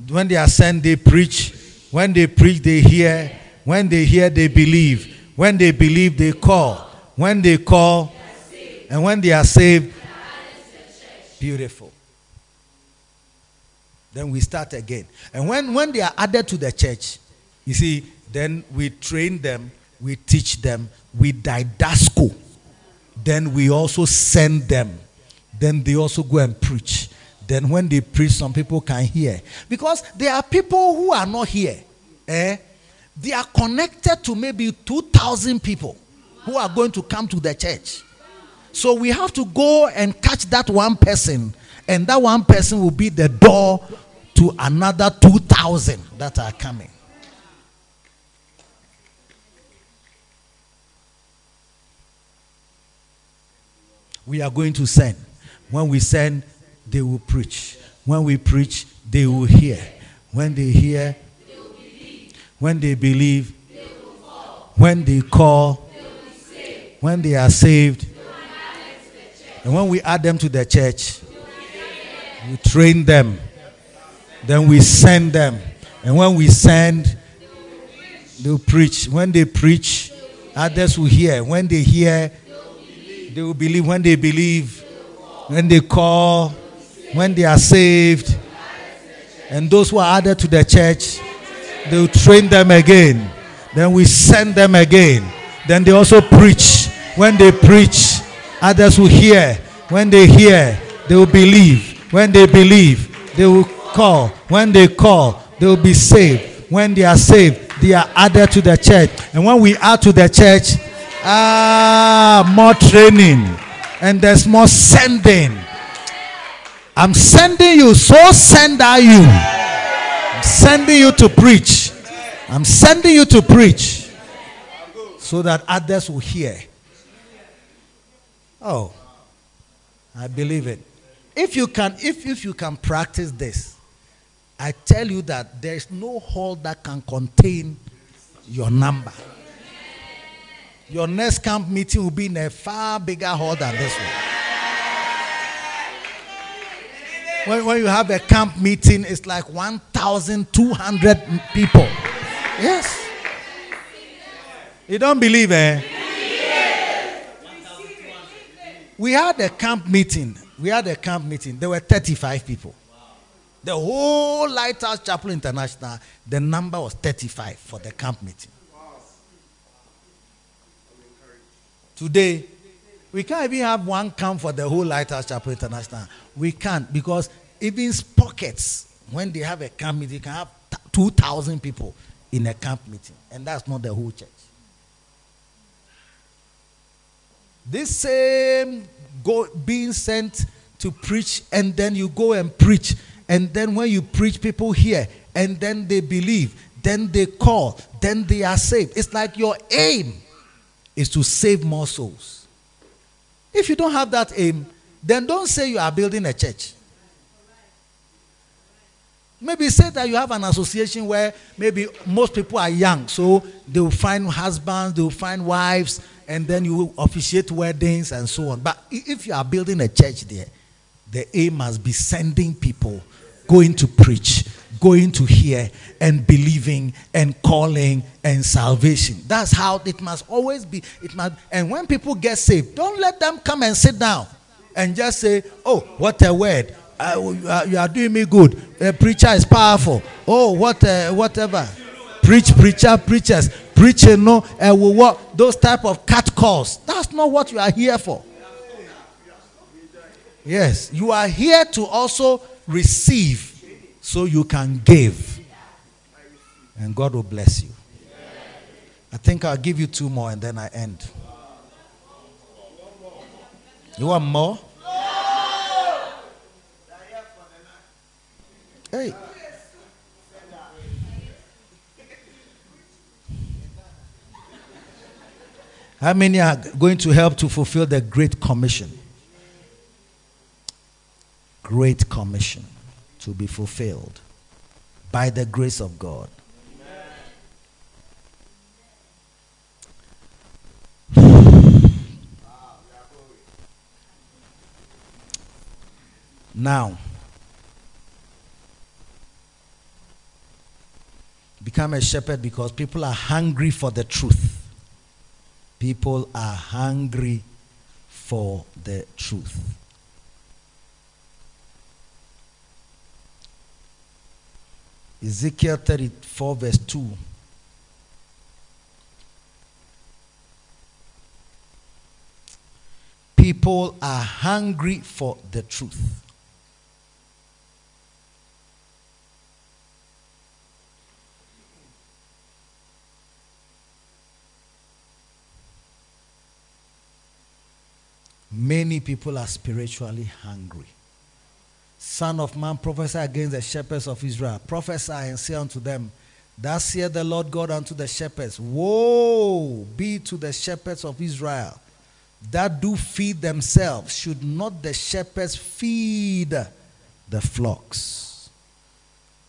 When they are sent, they preach. When they preach, they hear. When they hear, they believe. When they believe, they call. When they call, and when they are saved, beautiful. Then we start again. And when, when they are added to the church, you see, then we train them, we teach them, we didasco. Then we also send them. Then they also go and preach. Then when they preach, some people can hear. Because there are people who are not here. Eh? They are connected to maybe 2,000 people who are going to come to the church. So we have to go and catch that one person, and that one person will be the door to another 2,000 that are coming. We are going to send. When we send, they will preach. When we preach, they will hear. When they hear, they will believe. when they believe, they will call. when they call, they will save. when they are saved, and when we add them to the church, we train them, then we send them. And when we send, they'll preach. When they preach, others will hear. When they hear, they will believe. When they believe, when they call, when they are saved, and those who are added to the church, they will train them again. Then we send them again. Then they also preach. When they preach, others will hear. When they hear, they will believe. When they believe, they will call. When they call, they will be saved. When they are saved, they are added to the church. And when we add to the church, ah, more training. And there's more sending. I'm sending you, so send are you. I'm sending you to preach. I'm sending you to preach so that others will hear. Oh, I believe it. If you can, if, if you can practice this, I tell you that there is no hall that can contain your number. Your next camp meeting will be in a far bigger hall than this one. When, when you have a camp meeting, it's like 1,200 people. Yes. You don't believe, eh? We had a camp meeting. We had a camp meeting. There were 35 people. The whole Lighthouse Chapel International, the number was 35 for the camp meeting. Today, we can't even have one camp for the whole Lighthouse Chapel International. We can't because even pockets, when they have a camp meeting, you can have 2,000 people in a camp meeting. And that's not the whole church. This same go, being sent to preach, and then you go and preach. And then when you preach, people hear, and then they believe, then they call, then they are saved. It's like your aim is to save more souls. If you don't have that aim, then don't say you are building a church. Maybe say that you have an association where maybe most people are young, so they will find husbands, they will find wives, and then you will officiate weddings and so on. But if you are building a church there, the aim must be sending people, going to preach, going to hear, and believing, and calling, and salvation. That's how it must always be. It must, and when people get saved, don't let them come and sit down and just say, "Oh, what a word! Uh, you are doing me good. A preacher is powerful. Oh, what, whatever. Preach, preacher, preachers, preaching, no, uh, what those type of cat calls. That's not what you are here for. Yes, you are here to also receive so you can give. And God will bless you. I think I'll give you two more and then I end. You want more? Hey. How many are going to help to fulfill the Great Commission? Great Commission to be fulfilled by the grace of God. Now, become a shepherd because people are hungry for the truth. People are hungry for the truth. Ezekiel 34, verse 2. People are hungry for the truth. Many people are spiritually hungry. Son of man, prophesy against the shepherds of Israel. Prophesy and say unto them, Thus saith the Lord God unto the shepherds, Woe be to the shepherds of Israel that do feed themselves. Should not the shepherds feed the flocks?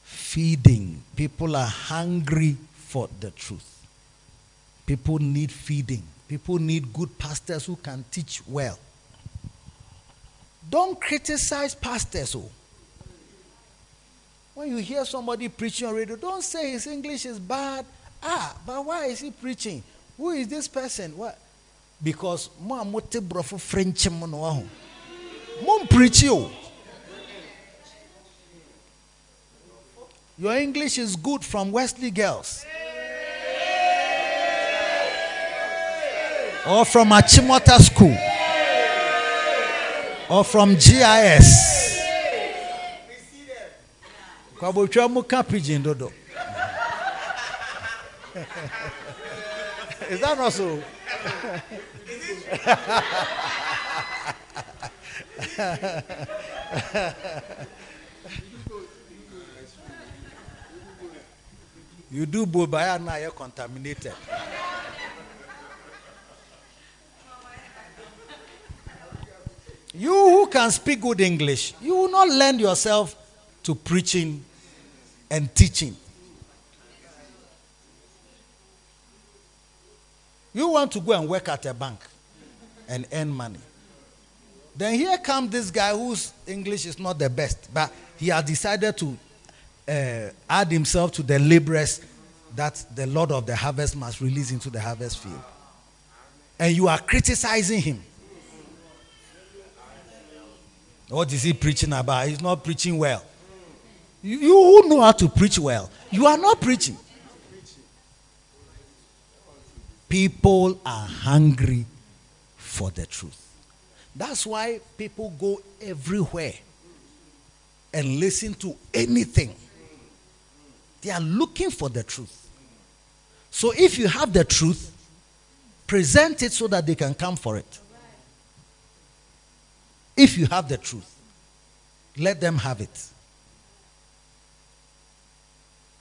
Feeding. People are hungry for the truth. People need feeding. People need good pastors who can teach well. Don't criticize pastors. Oh. When you hear somebody preaching on radio, don't say his English is bad. Ah, but why is he preaching? Who is this person? What? Because mo amote brofo French mo no. Mo preach you. Your English is good from Wesley Girls. Or from Achimota School or from GIS. Kwabotwa mu ka pidgin dodo. Is that not so? you do both, but now you're contaminated. You who can speak good English, you will not lend yourself to preaching and teaching. You want to go and work at a bank and earn money. Then here comes this guy whose English is not the best, but he has decided to uh, add himself to the laborers that the Lord of the harvest must release into the harvest field. And you are criticizing him. What is he preaching about? He's not preaching well. You, who know how to preach well, you are not preaching. People are hungry for the truth. That's why people go everywhere and listen to anything. They are looking for the truth. So if you have the truth, present it so that they can come for it. If you have the truth, let them have it.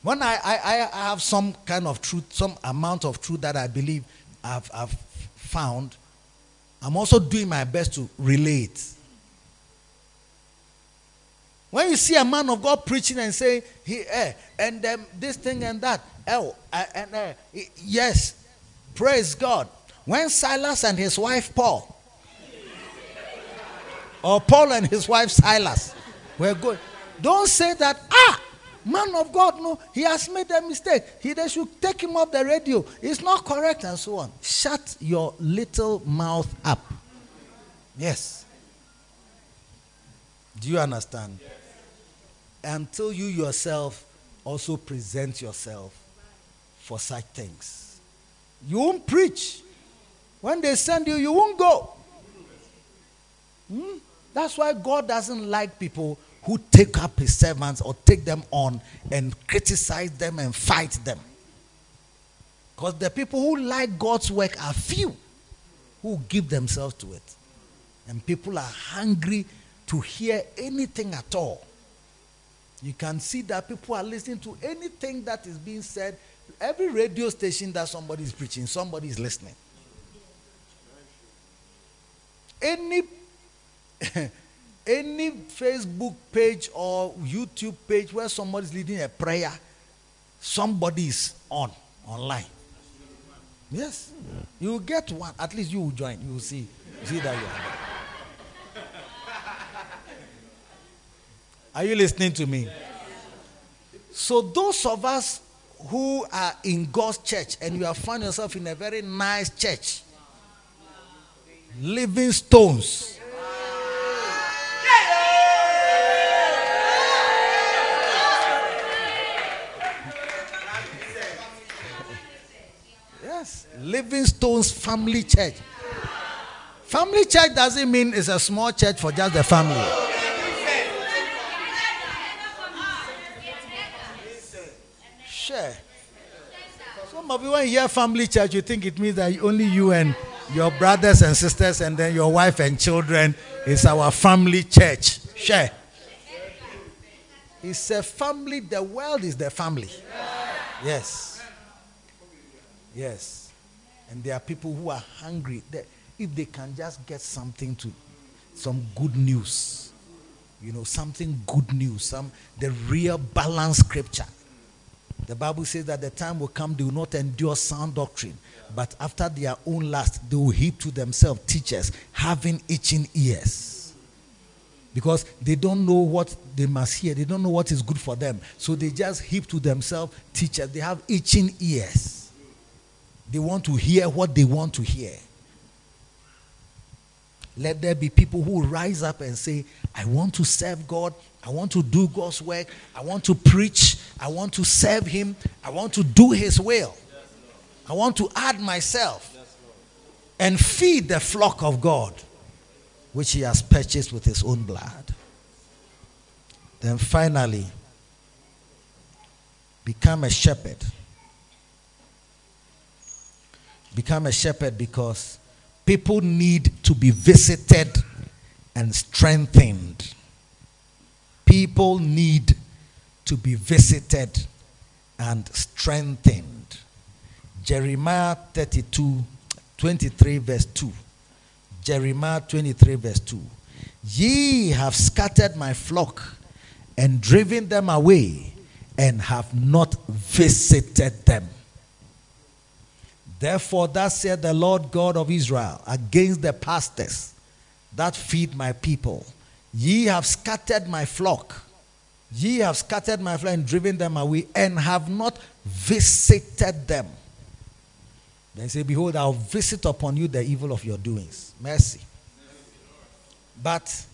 When I, I, I have some kind of truth, some amount of truth that I believe I've, I've found, I'm also doing my best to relate. When you see a man of God preaching and saying, he, eh, and um, this thing and that, oh, and uh, yes, praise God. When Silas and his wife Paul or Paul and his wife Silas were good. Don't say that, ah, man of God, no, he has made a mistake. He, they should take him off the radio. It's not correct, and so on. Shut your little mouth up. Yes. Do you understand? Yes. Until you yourself also present yourself for such things. You won't preach. When they send you, you won't go. Hmm? That's why God doesn't like people who take up his servants or take them on and criticize them and fight them. Because the people who like God's work are few who give themselves to it. And people are hungry to hear anything at all. You can see that people are listening to anything that is being said. Every radio station that somebody is preaching, somebody is listening. Any *laughs* any Facebook page or YouTube page where somebody is leading a prayer, somebody is on online. Yes. You get one. At least you will join. You will see. See that you are. Are you listening to me? So those of us who are in God's church and you have found yourself in a very nice church living stones. Yes, Living Stones Family Church. Family church doesn't mean it's a small church for just the family. Sure. Some of you, when you hear family church, you think it means that only you and your brothers and sisters, and then your wife and children is our family church. Sure. It's a family, the world is the family. Yes. Yes. And there are people who are hungry. That if they can just get something to, some good news, you know, something good news, some the real balanced scripture. The Bible says that the time will come they will not endure sound doctrine, but after their own lust they will heap to themselves teachers having itching ears. Because they don't know what they must hear, they don't know what is good for them. So they just heap to themselves teachers. They have itching ears. They want to hear what they want to hear. Let there be people who rise up and say, I want to serve God. I want to do God's work. I want to preach. I want to serve Him. I want to do His will. I want to add myself and feed the flock of God, which He has purchased with His own blood. Then finally, become a shepherd. Become a shepherd because people need to be visited and strengthened. People need to be visited and strengthened. Jeremiah 32, 23, verse 2. Jeremiah 23, verse 2. Ye have scattered my flock and driven them away and have not visited them. Therefore, thus said the Lord God of Israel against the pastors that feed my people. Ye have scattered my flock. Ye have scattered my flock and driven them away, and have not visited them. Then say, Behold, I'll visit upon you the evil of your doings. Mercy. But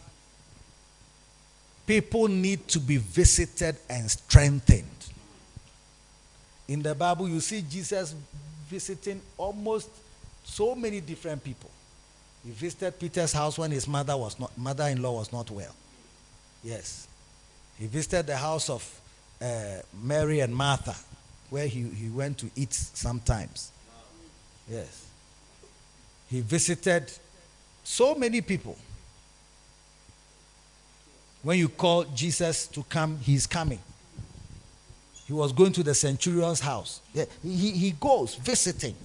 people need to be visited and strengthened. In the Bible, you see Jesus visiting almost so many different people. He visited Peter's house when his mother was not mother-in-law was not well. Yes. He visited the house of uh, Mary and Martha, where he, he went to eat sometimes. Yes. He visited so many people. When you call Jesus to come, he's coming. He was going to the centurion's house. He, he goes visiting.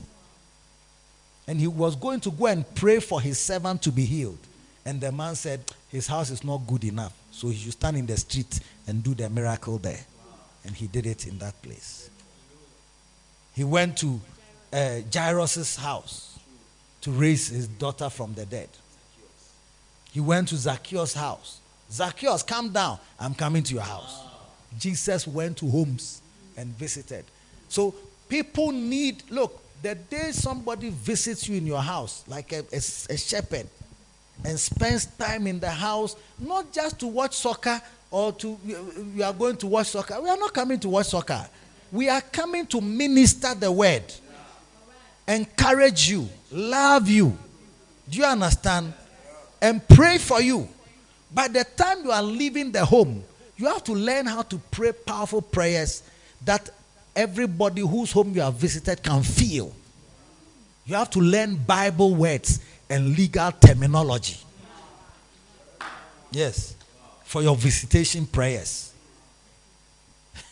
And he was going to go and pray for his servant to be healed. And the man said, His house is not good enough. So he should stand in the street and do the miracle there. And he did it in that place. He went to uh, Jairus' house to raise his daughter from the dead. He went to Zacchaeus' house. Zacchaeus, come down. I'm coming to your house. Jesus went to homes and visited. So people need, look, the day somebody visits you in your house, like a, a, a shepherd, and spends time in the house, not just to watch soccer or to, we are going to watch soccer. We are not coming to watch soccer. We are coming to minister the word, encourage you, love you. Do you understand? And pray for you. By the time you are leaving the home, you have to learn how to pray powerful prayers that everybody whose home you have visited can feel. You have to learn Bible words and legal terminology. Yes, for your visitation prayers.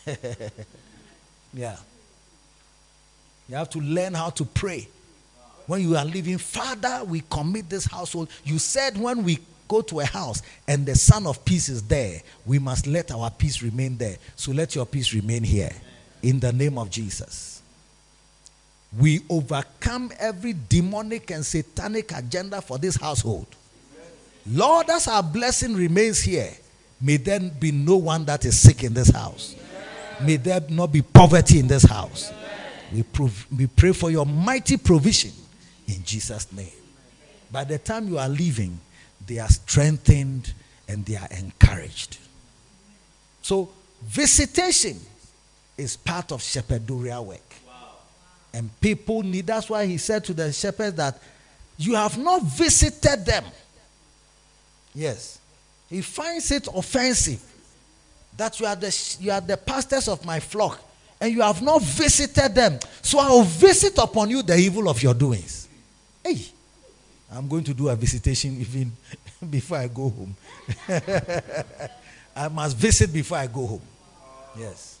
*laughs* yeah. You have to learn how to pray. When you are leaving, Father, we commit this household. You said when we go to a house and the Son of Peace is there, we must let our peace remain there. So let your peace remain here. In the name of Jesus. We overcome every demonic and satanic agenda for this household. Lord, as our blessing remains here, may there be no one that is sick in this house. May there not be poverty in this house. We, prov- we pray for your mighty provision in Jesus' name. By the time you are leaving, they are strengthened and they are encouraged. So, visitation is part of shepherdorial work. And people need, that's why he said to the shepherds that you have not visited them. Yes. He finds it offensive that you are the, you are the pastors of my flock and you have not visited them. So I will visit upon you the evil of your doings. Hey, I'm going to do a visitation even *laughs* before I go home. *laughs* I must visit before I go home. Yes.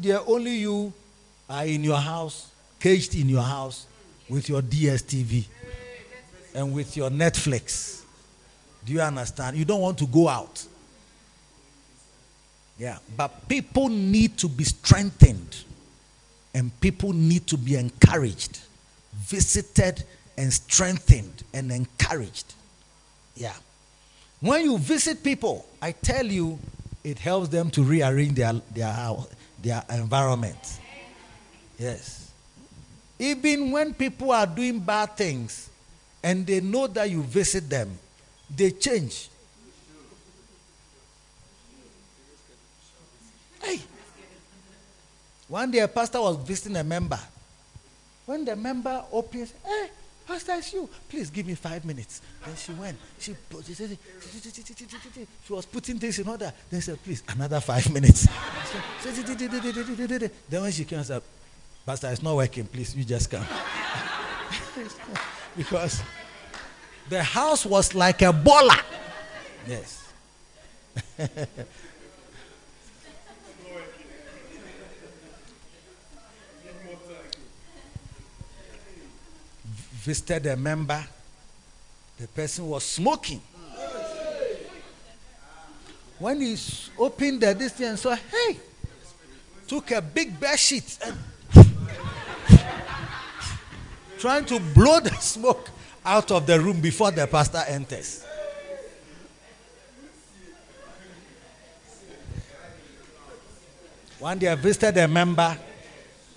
Dear, only you are in your house, caged in your house with your DSTV and with your Netflix. Do you understand? You don't want to go out. Yeah, but people need to be strengthened and people need to be encouraged, visited and strengthened and encouraged. Yeah. When you visit people, I tell you, it helps them to rearrange their, their their environment. Yes. Even when people are doing bad things and they know that you visit them, they change. One day a pastor was visiting a member. When the member opens, hey, Pastor, it's you. Please give me five minutes. Then she went. She, she was putting things in order. Then she said, please, another five minutes. then when she came, I said, Pastor, it's not working. Please, you just come. *laughs* because the house was like a bola. Yes. *laughs* visited a member, the person was smoking. When he opened the this thing and saw, hey, took a big bed sheet and trying to blow the smoke out of the room before the pastor enters. One day I visited a member.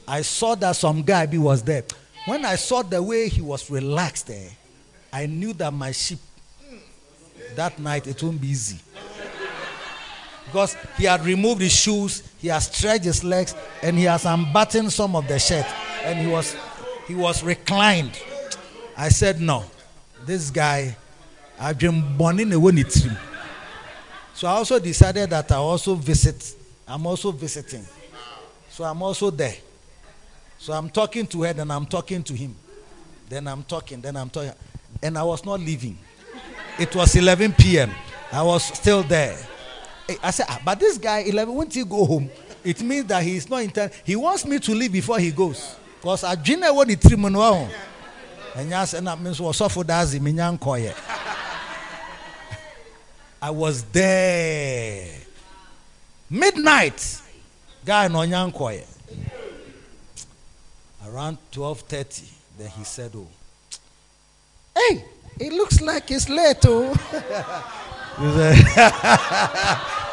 I saw that some guy was there. When I saw the way he was relaxed there, I knew that my sheep that night it won't be easy. Because he had removed his shoes, he has stretched his legs, and he has unbuttoned some of the shirt, and he was he was reclined. I said, No, this guy, I've been born in a way So I also decided that I also visit. I'm also visiting. So I'm also there. So I'm talking to her, then I'm talking to him. Then I'm talking, then I'm talking. And I was not leaving. It was 11 p.m. I was still there. I said, ah, but this guy, 11, won't he go home? It means that he is not intent. He wants me to leave before he goes. Because I didn't know what the three men months And I said, that means what's for dazi minyankoye. I was there. Midnight. Guy no nyankoye around 12.30 then he said oh. Hey it looks like it's late oh. *laughs* *laughs*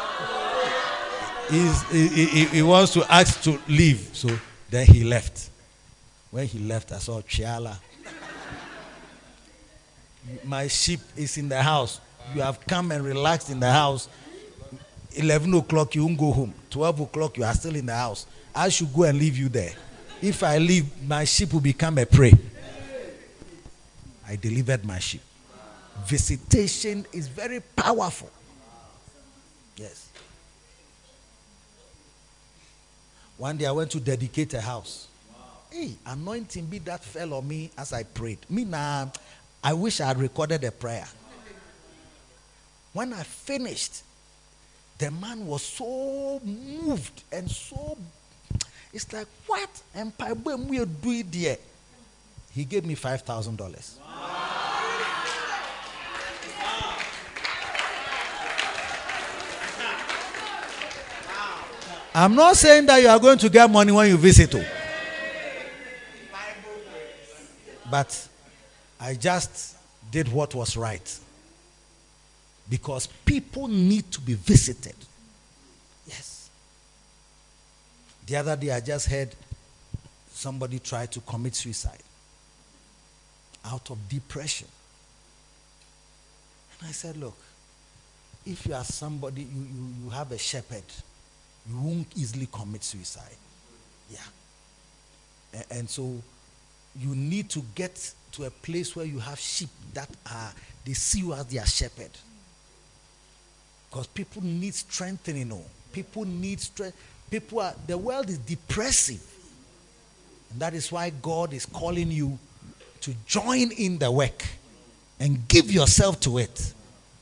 He, he, he wants to ask to leave. So then he left. When he left i saw chiala. My sheep is in the house. You have come and relaxed in the house. 11 o'clock you won't go home. 12 o'clock you are still in the house. I should go and leave you there if I leave, my sheep will become a prey. I delivered my sheep. Visitation is very powerful. Yes. One day I went to dedicate a house. Hey, anointing be that fell on me as I prayed. Me now, I wish I had recorded a prayer. When I finished, the man was so moved and so it's like, what? Empire when we do it there. He gave me five thousand dollars. I'm not saying that you are going to get money when you visit. Oh. But I just did what was right. Because people need to be visited. The other day, I just heard somebody try to commit suicide. out of depression. And I said, Look, if you are somebody, you, you, you have a shepherd, you won't easily commit suicide. Yeah. A- and so you need to get to a place where you have sheep that are, they see you as their shepherd. Because people need strengthening. Oh. People need strength. People are, the world is depressive. And that is why God is calling you to join in the work and give yourself to it.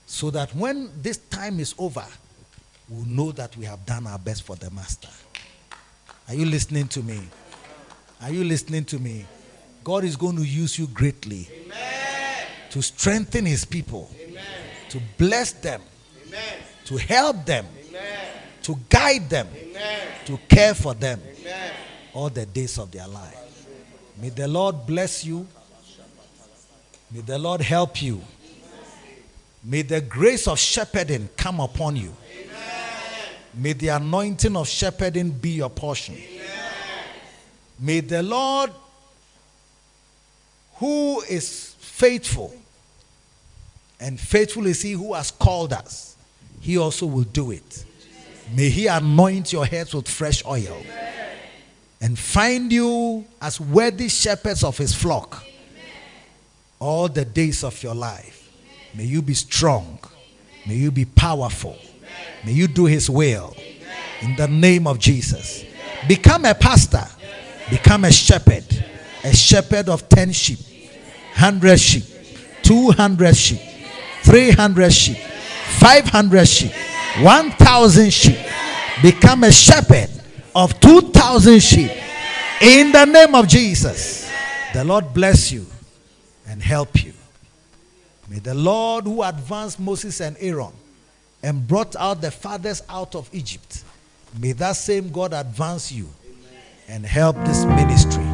So that when this time is over, we'll know that we have done our best for the Master. Are you listening to me? Are you listening to me? God is going to use you greatly to strengthen His people, to bless them, to help them, to guide them, to care for them all the days of their life. May the Lord bless you. May the Lord help you. May the grace of shepherding come upon you. May the anointing of shepherding be your portion. May the Lord, who is faithful, and faithful is he who has called us, he also will do it. May he anoint your heads with fresh oil and find you as worthy shepherds of his flock all the days of your life. May you be strong. May you be powerful. May you do his will in the name of Jesus. Become a pastor, become a shepherd, a shepherd of 10 sheep, 100 sheep, 200 sheep, 300 sheep, 500 sheep, 1,000 sheep. Become a shepherd of 2,000 sheep in the name of Jesus. The Lord bless you and help you. May the Lord who advanced Moses and Aaron and brought out the fathers out of Egypt, may that same God advance you and help this ministry.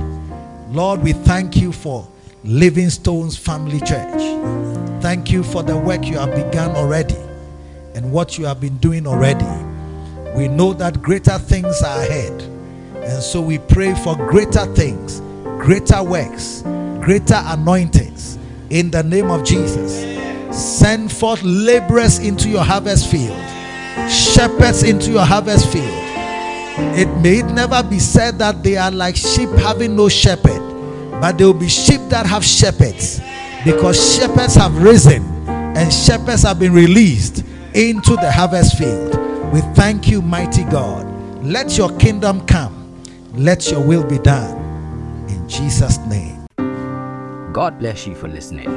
Lord, we thank you for Living Stones Family Church. Thank you for the work you have begun already and what you have been doing already. We know that greater things are ahead. And so we pray for greater things, greater works, greater anointings in the name of Jesus. Send forth laborers into your harvest field, shepherds into your harvest field. It may never be said that they are like sheep having no shepherd, but they will be sheep that have shepherds because shepherds have risen and shepherds have been released into the harvest field. We thank you, mighty God. Let your kingdom come, let your will be done. In Jesus' name. God bless you for listening.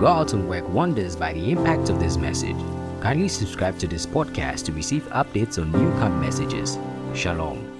Go out and work wonders by the impact of this message. Kindly subscribe to this podcast to receive updates on new camp messages. Shalom.